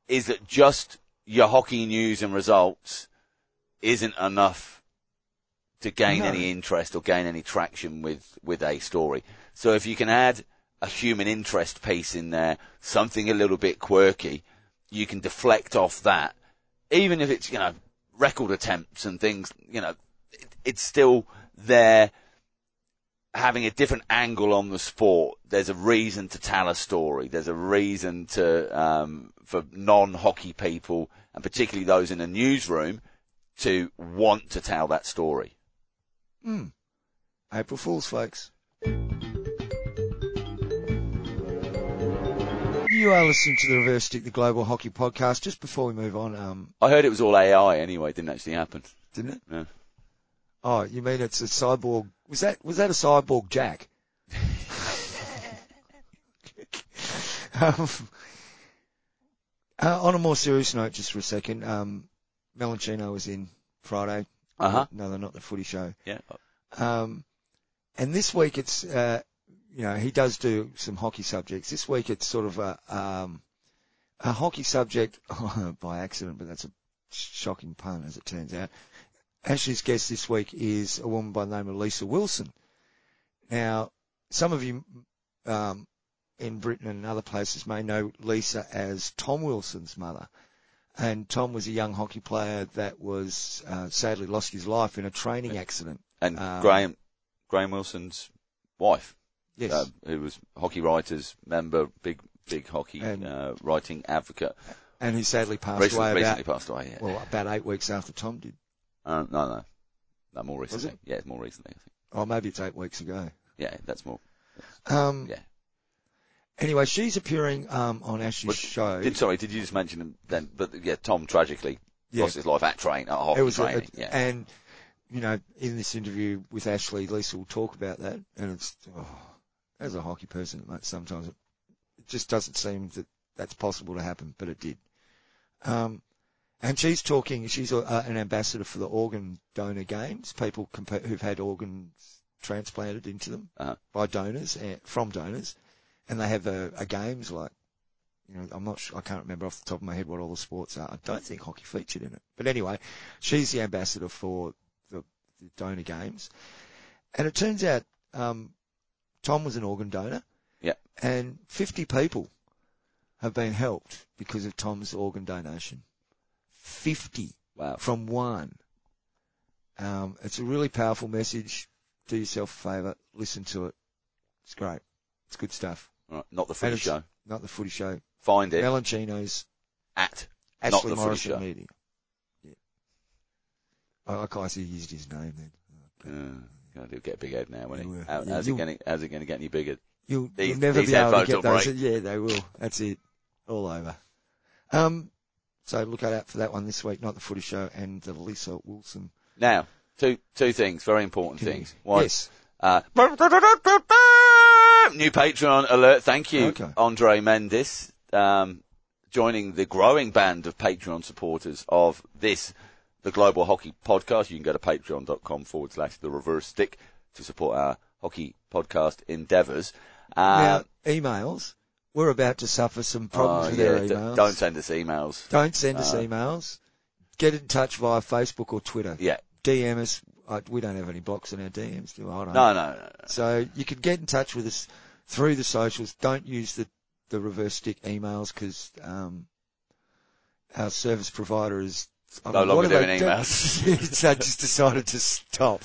is that just your hockey news and results isn't enough to gain No. any interest or gain any traction with, with a story. So if you can add a human interest piece in there, something a little bit quirky, you can deflect off that. Even if it's, you know, record attempts and things, you know, it, it's still there having a different angle on the sport. There's a reason to tell a story. There's a reason to, um, for non-hockey people and particularly those in a newsroom to want to tell that story. Hmm. April Fools, folks. You are listening to the Reverse Stick, the Global Hockey Podcast. Just before we move on, um, I heard it was all AI anyway. It didn't actually happen. didn't it? Yeah. Oh, you mean it's a cyborg? Was that was that a cyborg Jack? um, uh, on a more serious note, just for a second, um, Melanchino was in Friday. Uh huh. No, they're not the footy show. Yeah. Um, and this week it's, uh, you know, he does do some hockey subjects. This week it's sort of a, um, a hockey subject by accident, but that's a shocking pun as it turns out. Ashley's guest this week is a woman by the name of Lisa Wilson. Now, some of you, um, in Britain and other places may know Lisa as Tom Wilson's mother. And Tom was a young hockey player that was, uh, sadly lost his life in a training accident. And Um, Graham, Graham Wilson's wife, Yes. uh, who was hockey writers member, big, big hockey And- uh, writing advocate, and he sadly passed recently, away about, recently passed away. Yeah. well, about eight weeks after Tom did. Uh, no, no, no, more Was recently. it? Yeah, it's more recently. I think. Or maybe it's eight weeks ago. Yeah, that's more. Um, Yeah. Anyway, she's appearing um, on Ashley's show. Did, sorry, did you just mention him then? But yeah, Tom tragically Yeah. lost his life at train, at hockey it was a, training. yeah. and you know, in this interview with Ashley, Lisa will talk about that, and it's oh, as a hockey person, mate, sometimes it, it just doesn't seem that that's possible to happen, but it did. Um, and she's talking. She's a, uh, an ambassador for the organ donor games. People compa- who've had organs transplanted into them Uh-huh. by donors uh, from donors, and they have a, a games like. You know, I'm not sure, I can't remember off the top of my head what all the sports are. I don't think hockey featured in it. But anyway, she's the ambassador for the, the donor games. And it turns out, um, Tom was an organ donor. Yeah. And 50 people have been helped because of Tom's organ donation. 50 wow. from one. Um, it's a really powerful message. Do yourself a favour. Listen to it. It's great. It's good stuff. Right, not the footy show. Not the footy show. Find it Melanchino's at. Not Ashley the footy show. Media. Yeah. I like how he used his name then. Uh, gonna do get a big head now, won't he? How, Yeah, how's it going? How's it going to get any bigger? You'll, These- you'll never be able to get those. break. Yeah, they will. That's it. All over. Um, so look out for that one this week, not the footy show and the Lisa Wilson. Now, two two things, very important things. One, Yes. Uh, new Patreon alert. Thank you, Okay. Andre Mendes, um, joining the growing band of Patreon supporters of this, the Global Hockey Podcast. You can go to patreon.com forward slash the reverse stick to support our hockey podcast endeavours. Uh, now, emails. We're about to suffer some oh, problems with yeah, our d- emails. don't send us emails. Don't send us Uh, emails. Get in touch via Facebook or Twitter. Yeah. DM us. I, we don't have any blocks in our DMs, do we? I. No, no, no. no. So you can get in touch with us through the socials. Don't use the, the reverse stick emails because um, our service provider is I No mean, what longer doing emails. so I just decided to stop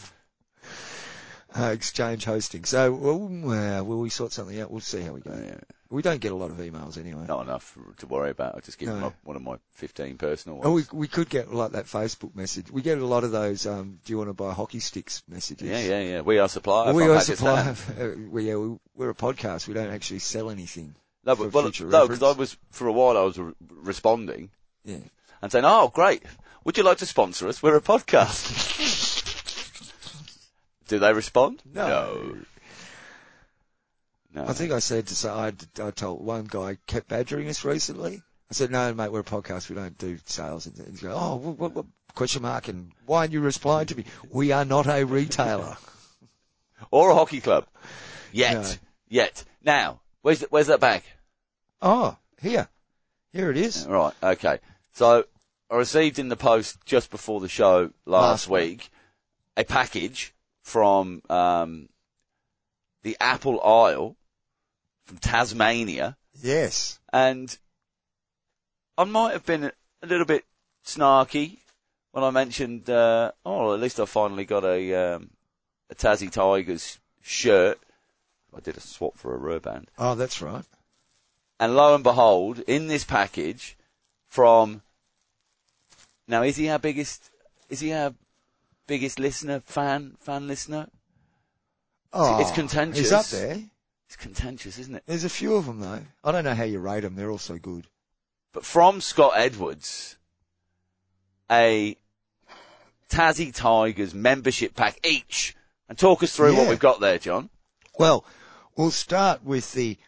uh, exchange hosting. So well, uh, will we sort something out? We'll see how we go. Yeah, We don't get a lot of emails anyway. not enough to worry about. I just give No. them one of my 15 personal ones. Oh, we we could get like that Facebook message. We get a lot of those. Um, do you want to buy hockey sticks messages? yeah, yeah, yeah. We are supplier. Well, we are supply. Uh, we, yeah, we, we're a podcast. We don't actually sell anything. No, but well, no, because I was for a while I was re- responding Yeah. and saying, "Oh, great! Would you like to sponsor us? We're a podcast." Do they respond? No. No. I think I said to say I, I told one guy kept badgering us recently. I said, "No, mate, we're a podcast. We don't do sales." And he's going, "Oh, what, what, what question mark?" And why aren't you replying to me? We are not a retailer. or a hockey club. Yet. No. Yet. Now, where's, the, where's that bag? Oh, here, here it is. Right, okay. So, I received in the post just before the show last, Last week. week a package from um, the Apple Isle from Tasmania, Yes. and I might have been a little bit snarky when I mentioned, uh, oh, at least I finally got a um, a Tassie Tigers shirt. I did a swap for a Rurband. Oh, that's right. And lo and behold, in this package from, now is he our biggest, is he our biggest listener, fan, fan listener? Oh, it's ah, contentious. He's up there. It's contentious, isn't it? There's a few of them though. I don't know how you rate them. They're all so good. But from Scott Edwards, a Tassie Tigers membership pack each. And talk us through what we've got there, John. Well, we'll start with the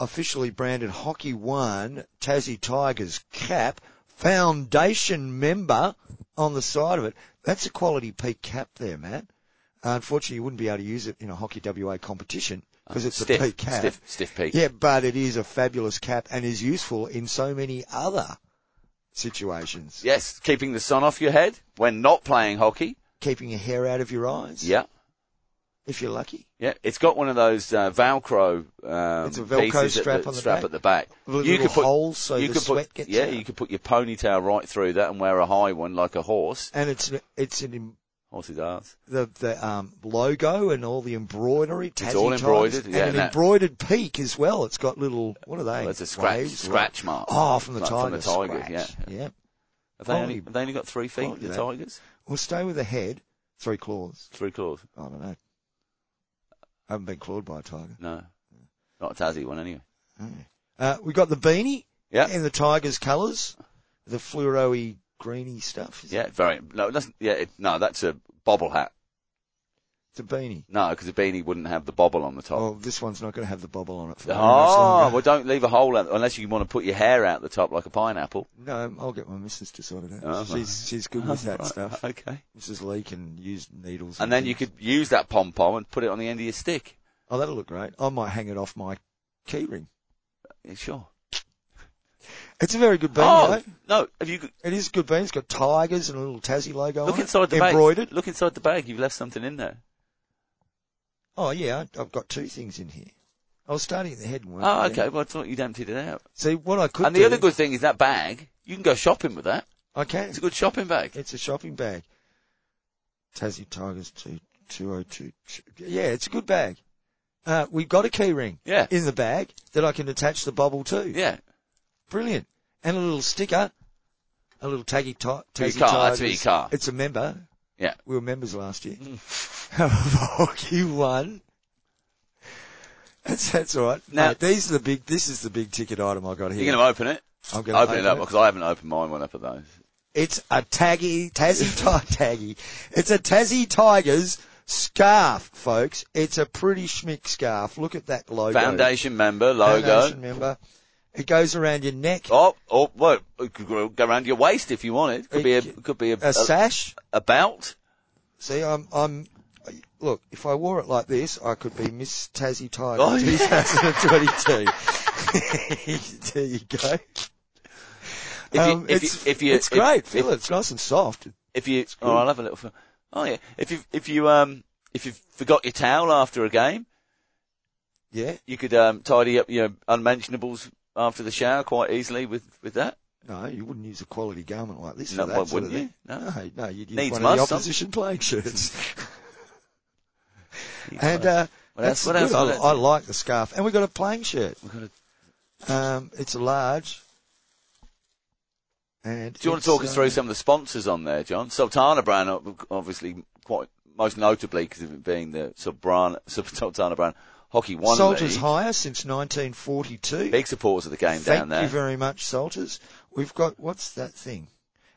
officially branded Hockey One Tassie Tigers cap, foundation member on the side of it. That's a quality peak cap there, Matt. Uh, unfortunately, you wouldn't be able to use it in a Hockey WA competition because it's stiff, a peak cap. stiff, stiff peak. Yeah, but it is a fabulous cap and is useful in so many other situations. Yes, keeping the sun off your head when not playing hockey. Keeping your hair out of your eyes. Yeah. If you're lucky. Yeah, it's got one of those uh, Velcro um, It's a Velcro strap at the, on the strap back. at the back. With you little could put holes so you the could sweat put gets yeah, out. you could put your ponytail right through that and wear a high one like a horse. And it's it's an Horse's ass. the the um, logo and all the embroidery. Tassie all embroidered, and yeah, an and that- embroidered peak as well. It's got little what are they? Well, it's a scratch Waves? scratch mark. Oh, from the Like, tigers. From the scratch. yeah. yeah. Have they, only, have they only got three feet, the tigers? We'll stay with the head. Three claws. Three claws? I don't know. I haven't been clawed by a tiger. No. Not a Tassie one anyway. Uh, we got the beanie Yeah. in the tigers' colours, the fluoro-y greeny stuff. Yeah, very, no, that's, yeah, it, no, that's a bobble hat. It's a beanie. No, because a beanie wouldn't have the bobble on the top. Oh, this one's not going to have the bobble on it for Oh, well don't leave a hole out, unless you want to put your hair out the top like a pineapple. No, I'll get my missus to sort it out. Oh, she's she's good with ah, that Right, stuff. Okay. Mrs. Lee can use needles. And then you could use that pom pom and put it on the end of your stick. Oh, that'll look great. I might hang it off my key ring. Uh, yeah, sure. It's a very good beanie, oh though. no! Have you It is a good beanie. It's got tigers and a little Tassie logo look inside it. the bag? Embroidered. Look inside the bag. You've left something in there. Oh yeah, I've got two things in here. I was starting at the head and working Oh, okay. Well, I thought you'd emptied it out. See, what I could And the do, other good thing is that bag. You can go shopping with that. I can. It's a good shopping bag. It's a shopping bag. Tassie Tigers two two oh two. Yeah, it's a good bag. Uh, we've got a key ring Yeah. in the bag that I can attach the bubble to. Yeah. Brilliant. And a little sticker, a little taggy ti- For your Tassie car, that's for Tigers. your car. It's a member. Yeah. We were members last year. Mm. Hockey one. That's that's all right. Now- Mate, these are the big. This is the big ticket item I got here. You're going to open it. I'm going to Open it up because I haven't opened mine one up of those. It's a taggy, Tassie taggy. It's a Tassie Tigers scarf, folks. It's a pretty schmick scarf. Look at that logo. Foundation member logo. Foundation member. It goes around your neck. Oh, oh, well, it could go around your waist if you want it. Could be a, could be a, A sash. a belt. See, I'm, I'm, look, if I wore it like this, I could be Miss Tassie Tiger Oh, yeah. 2022. there you go. If you, Um, if it's, you, if you, it's if- great. It. It's nice and soft. if you, good. oh, I'll have a little. Oh yeah. If you, if you, um, if you forgot your towel after a game, Yeah. you could um, tidy up your unmentionables after the shower quite easily with with that. No, you wouldn't use a quality garment like this No, for that why wouldn't you? No. No, no, you'd use Needs one of the must, opposition playing shirts. and uh, What that's else- what else I. I like the scarf, and we've got a playing shirt. We've got a- Um, it's a large. And Do you want to talk us uh, through some of the sponsors on there, John? Sultana Bran, obviously, quite most notably because of it being the Sultana Bran hockey one Salters league. Hire since 1942. Big supporters of the game Thank down there. Thank you very much, Salters. We've got what's that thing?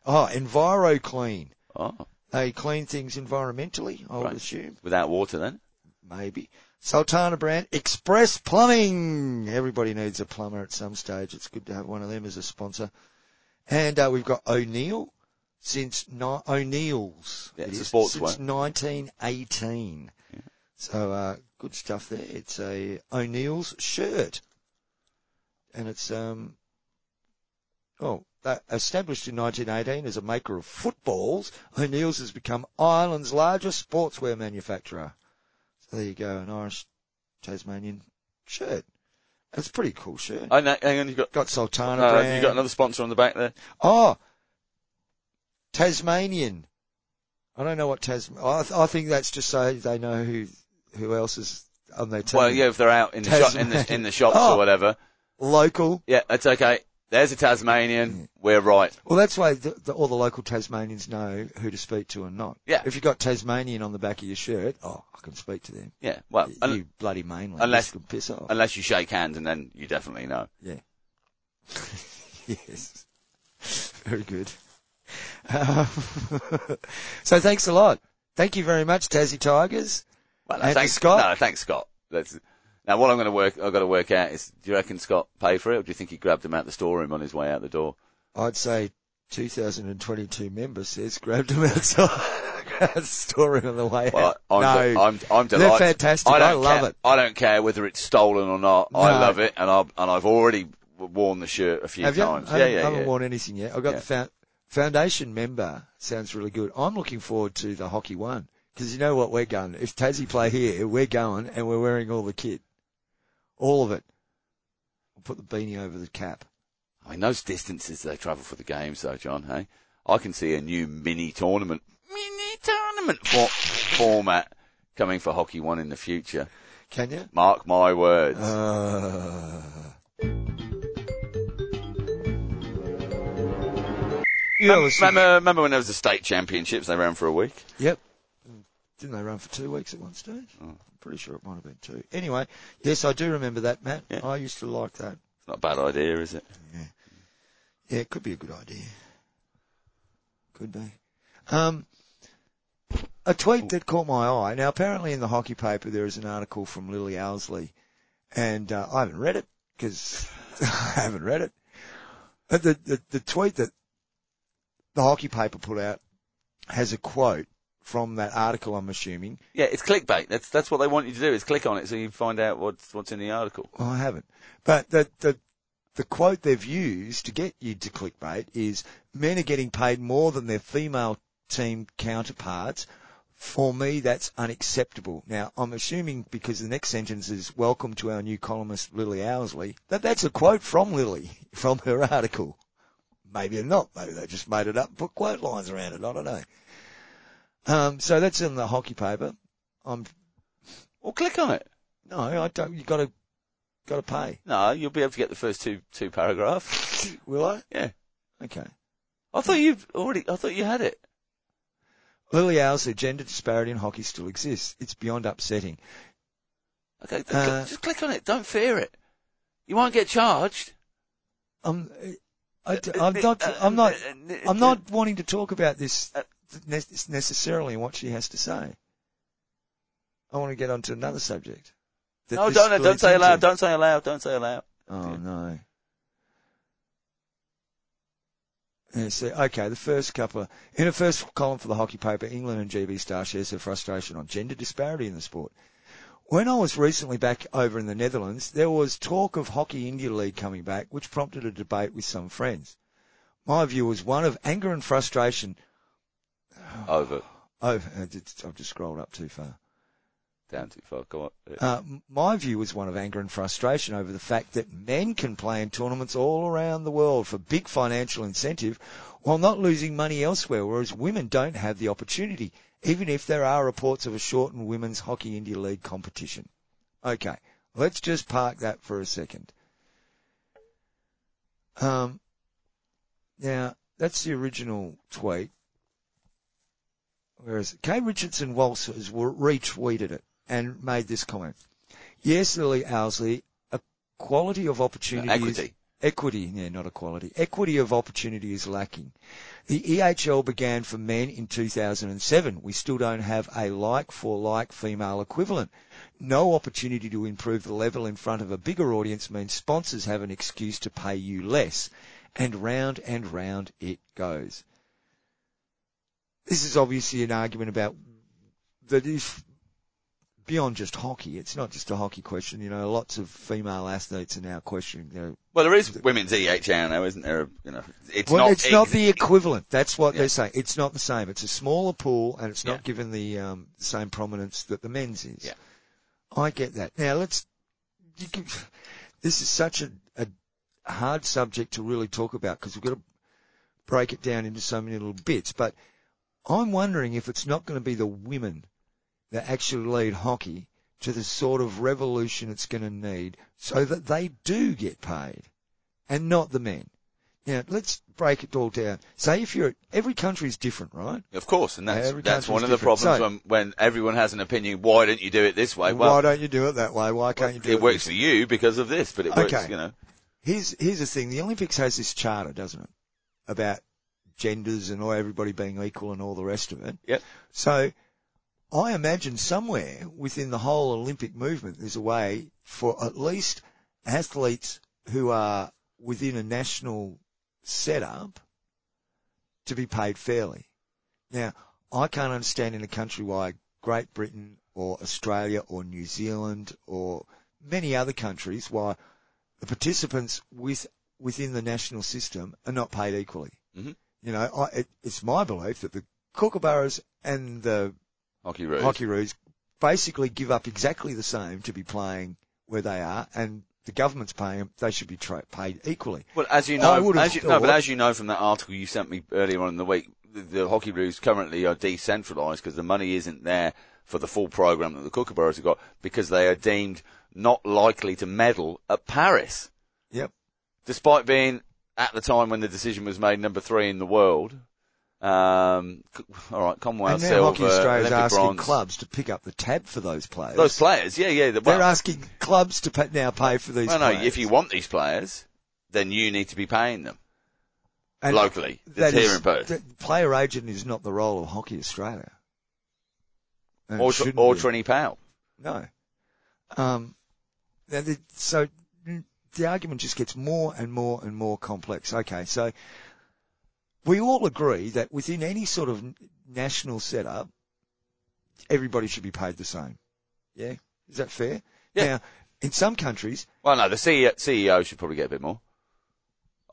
Oh, Enviro Clean. oh, They clean things environmentally, I would assume. without water then. maybe. Sultana Bran Express Plumbing. Everybody needs a plumber at some stage. It's good to have one of them as a sponsor. And uh, we've got O'Neill since ni- O'Neill's. Yeah, it it's a sports since one. 1918. So uh, good stuff there. It's a O'Neill's shirt, and it's um oh that established in 1918 as a maker of footballs. O'Neill's has become Ireland's largest sportswear manufacturer. So there you go, an Irish Tasmanian shirt. It's a pretty cool shirt. Oh, no, hang on, you've got, Got Sultana uh, brand. you got another sponsor on the back there. Oh, Tasmanian. I don't know what Tasman. I, th- I think that's just so they know who who else is on their team. Well, yeah, if they're out in the shop, in the, in the shops Oh. or whatever. Local. Yeah, that's okay. There's a Tasmanian. We're right. Well, that's why the, the, all the local Tasmanians know who to speak to and not. Yeah. If you've got Tasmanian on the back of your shirt, oh, I can speak to them. Yeah. Well, you un- bloody mainland. unless- can piss off. unless you shake hands and then you definitely know. Yeah. yes. Very good. Um, so thanks a lot. Thank you very much, Tassie Tigers. Well, no, thanks, Scott? No, thanks, Scott. That's, now, what I'm going to work, I've got to work out is, do you reckon Scott paid for it, or do you think he grabbed him out the storeroom on his way out the door? I'd say 2022 member says grabbed them outside the story on the way Well, out. I'm, no, I'm, I'm they're fantastic. I, I, love care, it. I don't care whether it's stolen or not. I love it, and I've and I've already worn the shirt a few Have times. I Yeah, haven't, yeah, I haven't yeah. worn anything yet. I've got Yeah. the found, foundation member. Sounds really good. I'm looking forward to the hockey one because you know what we're going. If Tassie play here, we're going and we're wearing all the kit, all of it. We'll put the beanie over the cap. I mean, those distances they travel for the games, though, John. Hey, I can see a new mini tournament, mini tournament for, format coming for Hockey One in the future. Can you? Mark my words. Uh, you Remember, remember, remember when there was the state championships? They ran for a week. Yep. Didn't they run for two weeks at one stage? Oh. I'm pretty sure it might have been two. Anyway, yes, I do remember that, Matt. Yeah. I used to like that. It's not a bad idea, is it? Yeah, Yeah, it could be a good idea. Could be. Um, a tweet that caught my eye. Now, apparently in the hockey paper there is an article from Lily Owsley, and uh, I haven't read it because I haven't read it. But the, the the tweet that the hockey paper put out has a quote from that article. I'm assuming. Yeah, it's clickbait. That's that's what they want you to do. Is click on it so you find out what's what's in the article. Well, I haven't. But the, the, the quote they've used to get you to clickbait is men are getting paid more than their female team counterparts. For me, that's unacceptable. Now, I'm assuming because the next sentence is welcome to our new columnist Lily Owsley, that that's a quote from Lily, from her article. Maybe not. Maybe they just made it up and put quote lines around it. I don't know. Um, so that's in the hockey paper. I'm, Well, click on it. no, I don't, you gotta, gotta pay. No, you'll be able to get the first two two paragraphs. Will I? Yeah. Okay. I thought you've already. I thought you had it. Lily Owsley, gender disparity in hockey still exists. It's beyond upsetting. Okay, Uh, just click on it. Don't fear it. You won't get charged. I'm, I, am not, uh, I'm not, uh, uh, I'm not wanting to talk about this necessarily what she has to say. I want to get on to another subject. No, don't don't say aloud. Don't say aloud. Don't say aloud. Oh no. Yeah, okay, the first couple of, in the first column for the hockey paper, England and GB Star shares their frustration on gender disparity in the sport. When I was recently back over in the Netherlands, there was talk of Hockey India League coming back, which prompted a debate with some friends. My view was one of anger and frustration. Over. Oh, I've just scrolled up too far. Down too far. Go on. Uh, my view was one of anger and frustration over the fact that men can play in tournaments all around the world for big financial incentive while not losing money elsewhere, whereas women don't have the opportunity, even if there are reports of a shortened women's hockey India League competition. Okay, let's just park that for a second. Um, now, that's the original tweet. Whereas Kate Richardson-Walsh retweeted it and made this comment. Yes, Lily Owsley, equality of opportunity is Equity. equity, yeah, not equality, equity of opportunity is lacking. The EHL began for men in 2007. We still don't have a like for like female equivalent. No opportunity to improve the level in front of a bigger audience means sponsors have an excuse to pay you less. And round and round it goes. This is obviously an argument about that if beyond just hockey, it's not just a hockey question. You know, lots of female athletes are now questioning. You know, Well, there is women's EHL now, isn't there? You know, it's well, not. it's not the equivalent. That's what Yeah. they're saying. It's not the same. It's a smaller pool, and it's not Yeah. given the um, same prominence that the men's is. Yeah. I get that. Now let's. You can, this is such a, a hard subject to really talk about because we've got to break it down into so many little bits. But I'm wondering if it's not going to be the women that actually lead hockey to the sort of revolution it's going to need so that they do get paid and not the men. Now, let's break it all down. Say if you're, every country is different, right? Of course, and that's that's one of the problems So- when when everyone has an opinion. Why don't you do it this way? Well, Why don't you do it that way? Why can't you do it? it works for you because of this, but it works, you know. Here's here's the thing: the Olympics has this charter, doesn't it, about genders and all everybody being equal and all the rest of it. Yep. So, I imagine somewhere within the whole Olympic movement, there's a way for at least athletes who are within a national setup to be paid fairly. Now, I can't understand in a country like Great Britain or Australia or New Zealand or many other countries why the participants with within the national system are not paid equally. Mhm. You know, I, it, it's my belief that the kookaburras and the Hockeyroos. hockey roos basically give up exactly the same to be playing where they are, and the government's paying them; they should be tra- paid equally. Well, as you know, as you, no, but as you know from that article you sent me earlier on in the week, the, the Hockeyroos currently are decentralised because the money isn't there for the full program that the Kookaburras have got because they are deemed not likely to medal at Paris, Yep. despite being at the time when the decision was made number three in the world. Um, all right, Commonwealth and now Hockey silver, Australia is asking bronze. clubs to pick up the tab for those players. Those players, yeah, yeah. the- They're asking clubs to pay, now pay for these well, no, players. if you want these players, then you need to be paying them And locally. that That's here is- in Perth. player agent is not the role of Hockey Australia. And or, or be. Trini Powell. No. Um, so the argument just gets more and more and more complex. Okay, so we all agree that within any sort of national setup, everybody should be paid the same. Yeah, is that fair? Yeah. Now, in some countries, Well, no, the CEO, CEO should probably get a bit more.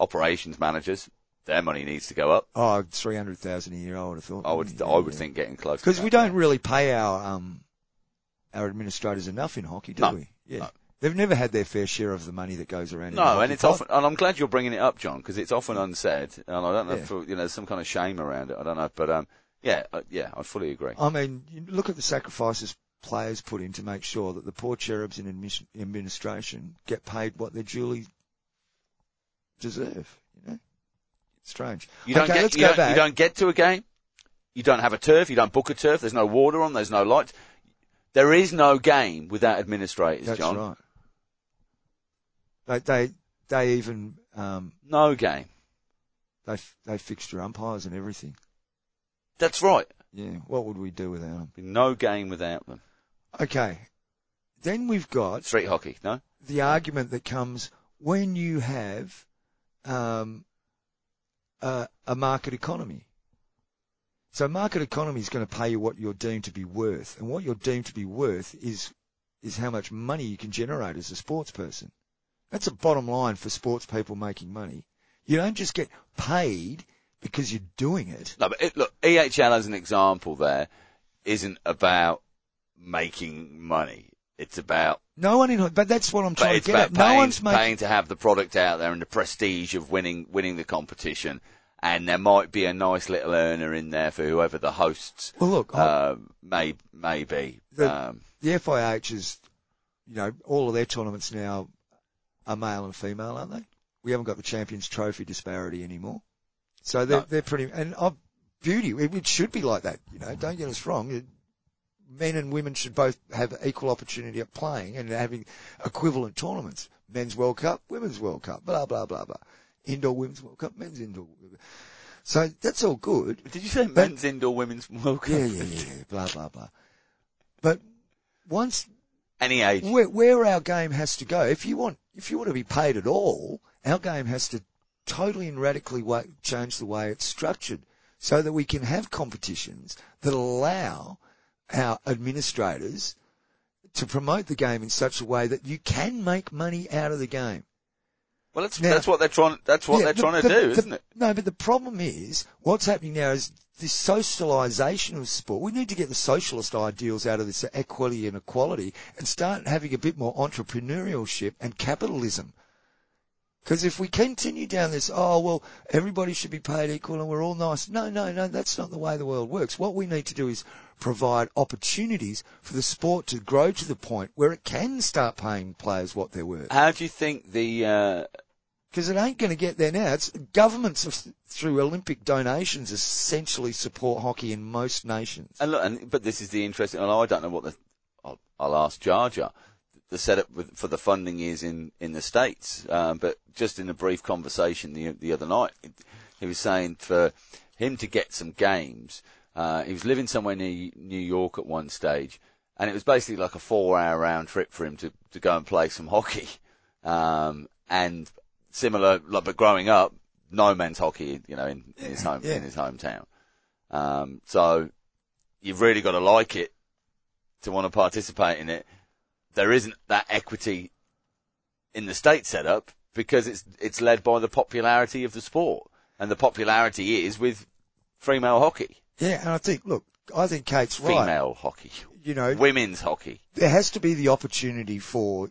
Operations managers, their money needs to go up. oh, three hundred thousand a year, I would have thought. I would, I would think getting close. because we don't yeah. really pay our um our administrators enough in hockey, do No. we? Yeah. No. They've never had their fair share of the money that goes around. No, and it's pot. often, and I'm glad you're bringing it up, John, because it's often unsaid, and I don't know Yeah. if, you know, there's some kind of shame around it. I don't know, but um, yeah, uh, yeah, I fully agree. I mean, look at the sacrifices players put in to make sure that the poor cherubs in administration get paid what they duly deserve. You know, strange. You don't okay, get, let's you go don't, back. you don't get to a game. You don't have a turf. You don't book a turf. There's no water on. There's no lights. There is no game without administrators, That's John. right. They they they even um, No game. they they fixed your umpires and everything. That's right. Yeah, what would we do without them? No game without them. Okay, then we've got Street hockey, no? the argument that comes when you have um, a, a market economy. So market economy is going to pay you what you're deemed to be worth, and what you're deemed to be worth is is how much money you can generate as a sports person. That's a bottom line for sports people making money. You don't just get paid because you're doing it. No, but it, look, EHL as an example there isn't about making money. It's about, No one in, but that's what I'm trying to get about at. paying, No one's making. paying to have the product out there and the prestige of winning, winning the competition. And there might be a nice little earner in there for whoever the hosts, Well, look, uh, may, may be. The- um, the FIH is, you know, all of their tournaments now are male and female, aren't they? We haven't got the Champions Trophy disparity anymore. So they're, No. they're pretty, and of beauty, it, it should be like that, you know, don't get us wrong. It, men and women should both have equal opportunity at playing and having equivalent tournaments. Men's World Cup, Women's World Cup, blah, blah, blah, blah. Indoor Women's World Cup, Men's Indoor World Cup. So that's all good. Did you say men's indoor, women's World Cup? Yeah, yeah, yeah, yeah, blah, blah, blah. But once Any age. where, where our game has to go. If you want, if you want to be paid at all, our game has to totally and radically change the way it's structured so that we can have competitions that allow our administrators to promote the game in such a way that you can make money out of the game. Well, that's, Now- that's what they're trying, that's what Yeah, they're the- trying to the- do, the- isn't it? No, but the problem is, what's happening now is this socialisation of sport. We need to get the socialist ideals out of this equity and equality and start having a bit more entrepreneurship and capitalism. Because if we continue down this, oh well, everybody should be paid equal and we're all nice. No, no, no, that's not the way the world works. What we need to do is provide opportunities for the sport to grow to the point where it can start paying players what they're worth. How do you think the, uh, Because it ain't going to get there now. It's governments have, through Olympic donations essentially support hockey in most nations. And look, and, but this is the interesting. And I don't know what the. I'll, I'll ask Jar Jar. The setup with, for the funding is in in the states. Um, but just in a brief conversation the the other night, he was saying for him to get some games, uh, he was living somewhere near New York at one stage, and it was basically like a four-hour round trip for him to to go and play some hockey. Um, and similar, like, but growing up, no men's hockey, you know, in, in his home Yeah. in his hometown. Um, so you've really got to like it to want to participate in it. There isn't that equity in the state setup because it's it's led by the popularity of the sport, and the popularity is with female hockey, Yeah, and I think, look, I think Kate's right. female hockey, You know, women's hockey. there has to be the opportunity for,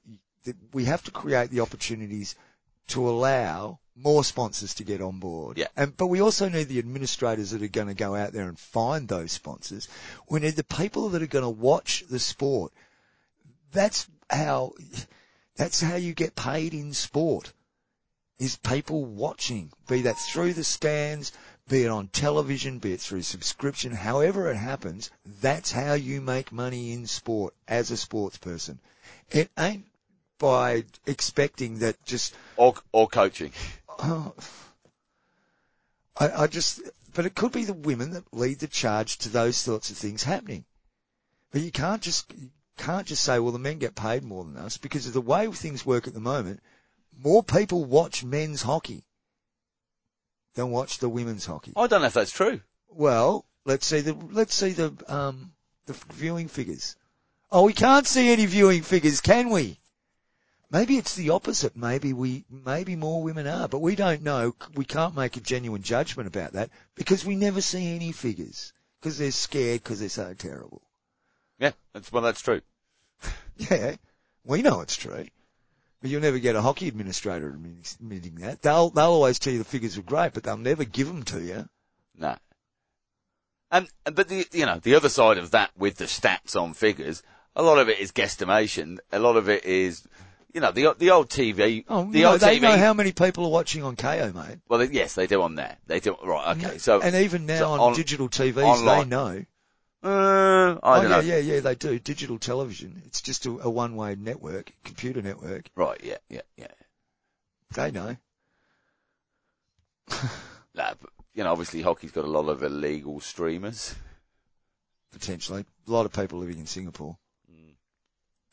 we have to create the opportunities to allow more sponsors to get on board. Yeah. And, but we also need the administrators that are going to go out there and find those sponsors. We need the people that are going to watch the sport. That's how, that's how you get paid in sport. Is people watching, be that through the stands, be it on television, be it through subscription, however it happens, that's how you make money in sport as a sports person. It ain't by expecting that just, Or, or coaching. oh, I, I just, but it could be the women that lead the charge to those sorts of things happening. But you can't just, you can't just say, well, the men get paid more than us because of the way things work at the moment. More people watch men's hockey than watch the women's hockey. I don't know if that's true. Well, let's see the let's see the um the viewing figures. Oh, we can't see any viewing figures, can we? Maybe it's the opposite. Maybe we maybe more women are, but we don't know. We can't make a genuine judgment about that because we never see any figures because they're scared because they're so terrible. Yeah, that's, well, that's true. Yeah, we know it's true. But you'll never get a hockey administrator admitting that. They'll they'll always tell you the figures are great, but they'll never give them to you. No. And, but the, you know, the other side of that with the stats on figures, a lot of it is guesstimation. A lot of it is, you know, the, the old TV, Oh, the no, old they TV. know how many people are watching on Kayo, mate. well, they- yes, they do on there. They do, right, okay. So, and even now so on, on- digital TVs, online. they know. uh, I oh don't yeah, know. yeah, yeah, they do. Digital television. It's just a, a one-way network, computer network. Right, yeah, yeah, yeah. They know. Nah, but, you know, obviously hockey's got a lot of illegal streamers. Potentially, a lot of people living in Singapore.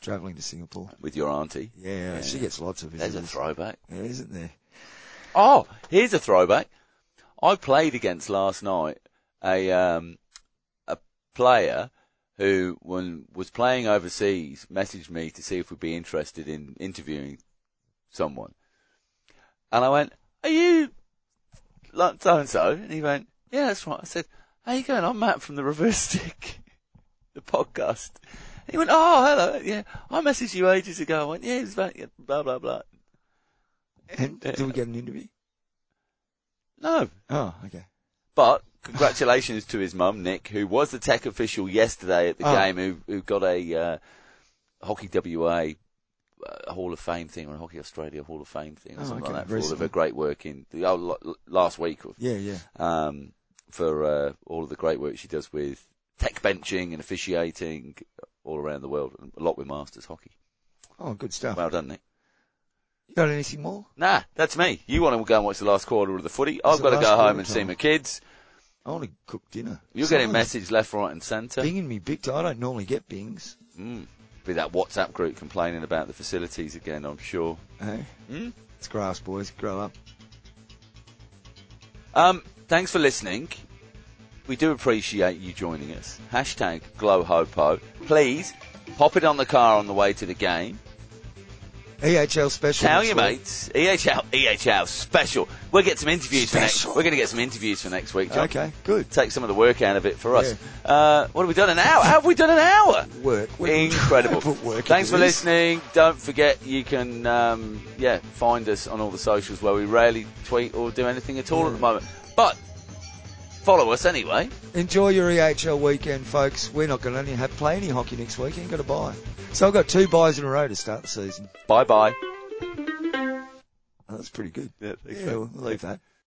Travelling to Singapore. With your auntie. Yeah, Yeah. she gets lots of There's a throwback. Yeah, isn't there? Oh, here's a throwback. I played against last night a um, a player who, when was playing overseas, messaged me to see if we'd be interested in interviewing someone. And I went, "Are you like so and so?" And he went, "Yeah, that's right." I said, "How you going? I'm Matt from the Reverse Stick, the podcast." And he went, "Oh, hello. Yeah, I messaged you ages ago." I went, "Yeah, it was about yeah, blah blah blah." And Yeah. do we get an interview? No, Oh, okay. But congratulations to his mum, Nick, who was the tech official yesterday at the Oh. game, who who got a uh, Hockey WA uh, Hall of Fame thing or a Hockey Australia Hall of Fame thing or Oh, something okay. like that for all of her great work in the oh, lo- last week of, Yeah, yeah. um, for uh, all of the great work she does with tech benching and officiating all around the world, and a lot with Masters hockey. Oh, good stuff. Well done, Nick. You got anything more? Nah, that's me. You want to go and watch the last quarter of the footy. I've got to go home and see my kids. I want to cook dinner. You're getting messages left, right, and centre. Binging me big time. I don't normally get bings. Mm. Be that WhatsApp group complaining about the facilities again. I'm sure. Hey, Mm. it's grass, boys. Grow up. Um, thanks for listening. We do appreciate you joining us. Hashtag GlowHopo. Please pop it on the car on the way to the game. EHL special. Tell your week. mates. EHL, EHL special. We'll get some interviews for next. We're going to get some interviews for next week, John. Okay, good. Take some of the work out of it for us. Uh, what have we done? An hour? How have we done an hour? Work. Incredible. Work Thanks for listening. Don't forget you can um, yeah find us on all the socials where we rarely tweet or do anything at all at the moment. But follow us anyway. Enjoy your EHL weekend, folks. We're not going to have play any hockey next week. Ain't got to buy. So I've got two byes in a row to start the season. Bye bye. Oh, that's pretty good. Yeah, Yeah, we'll leave that.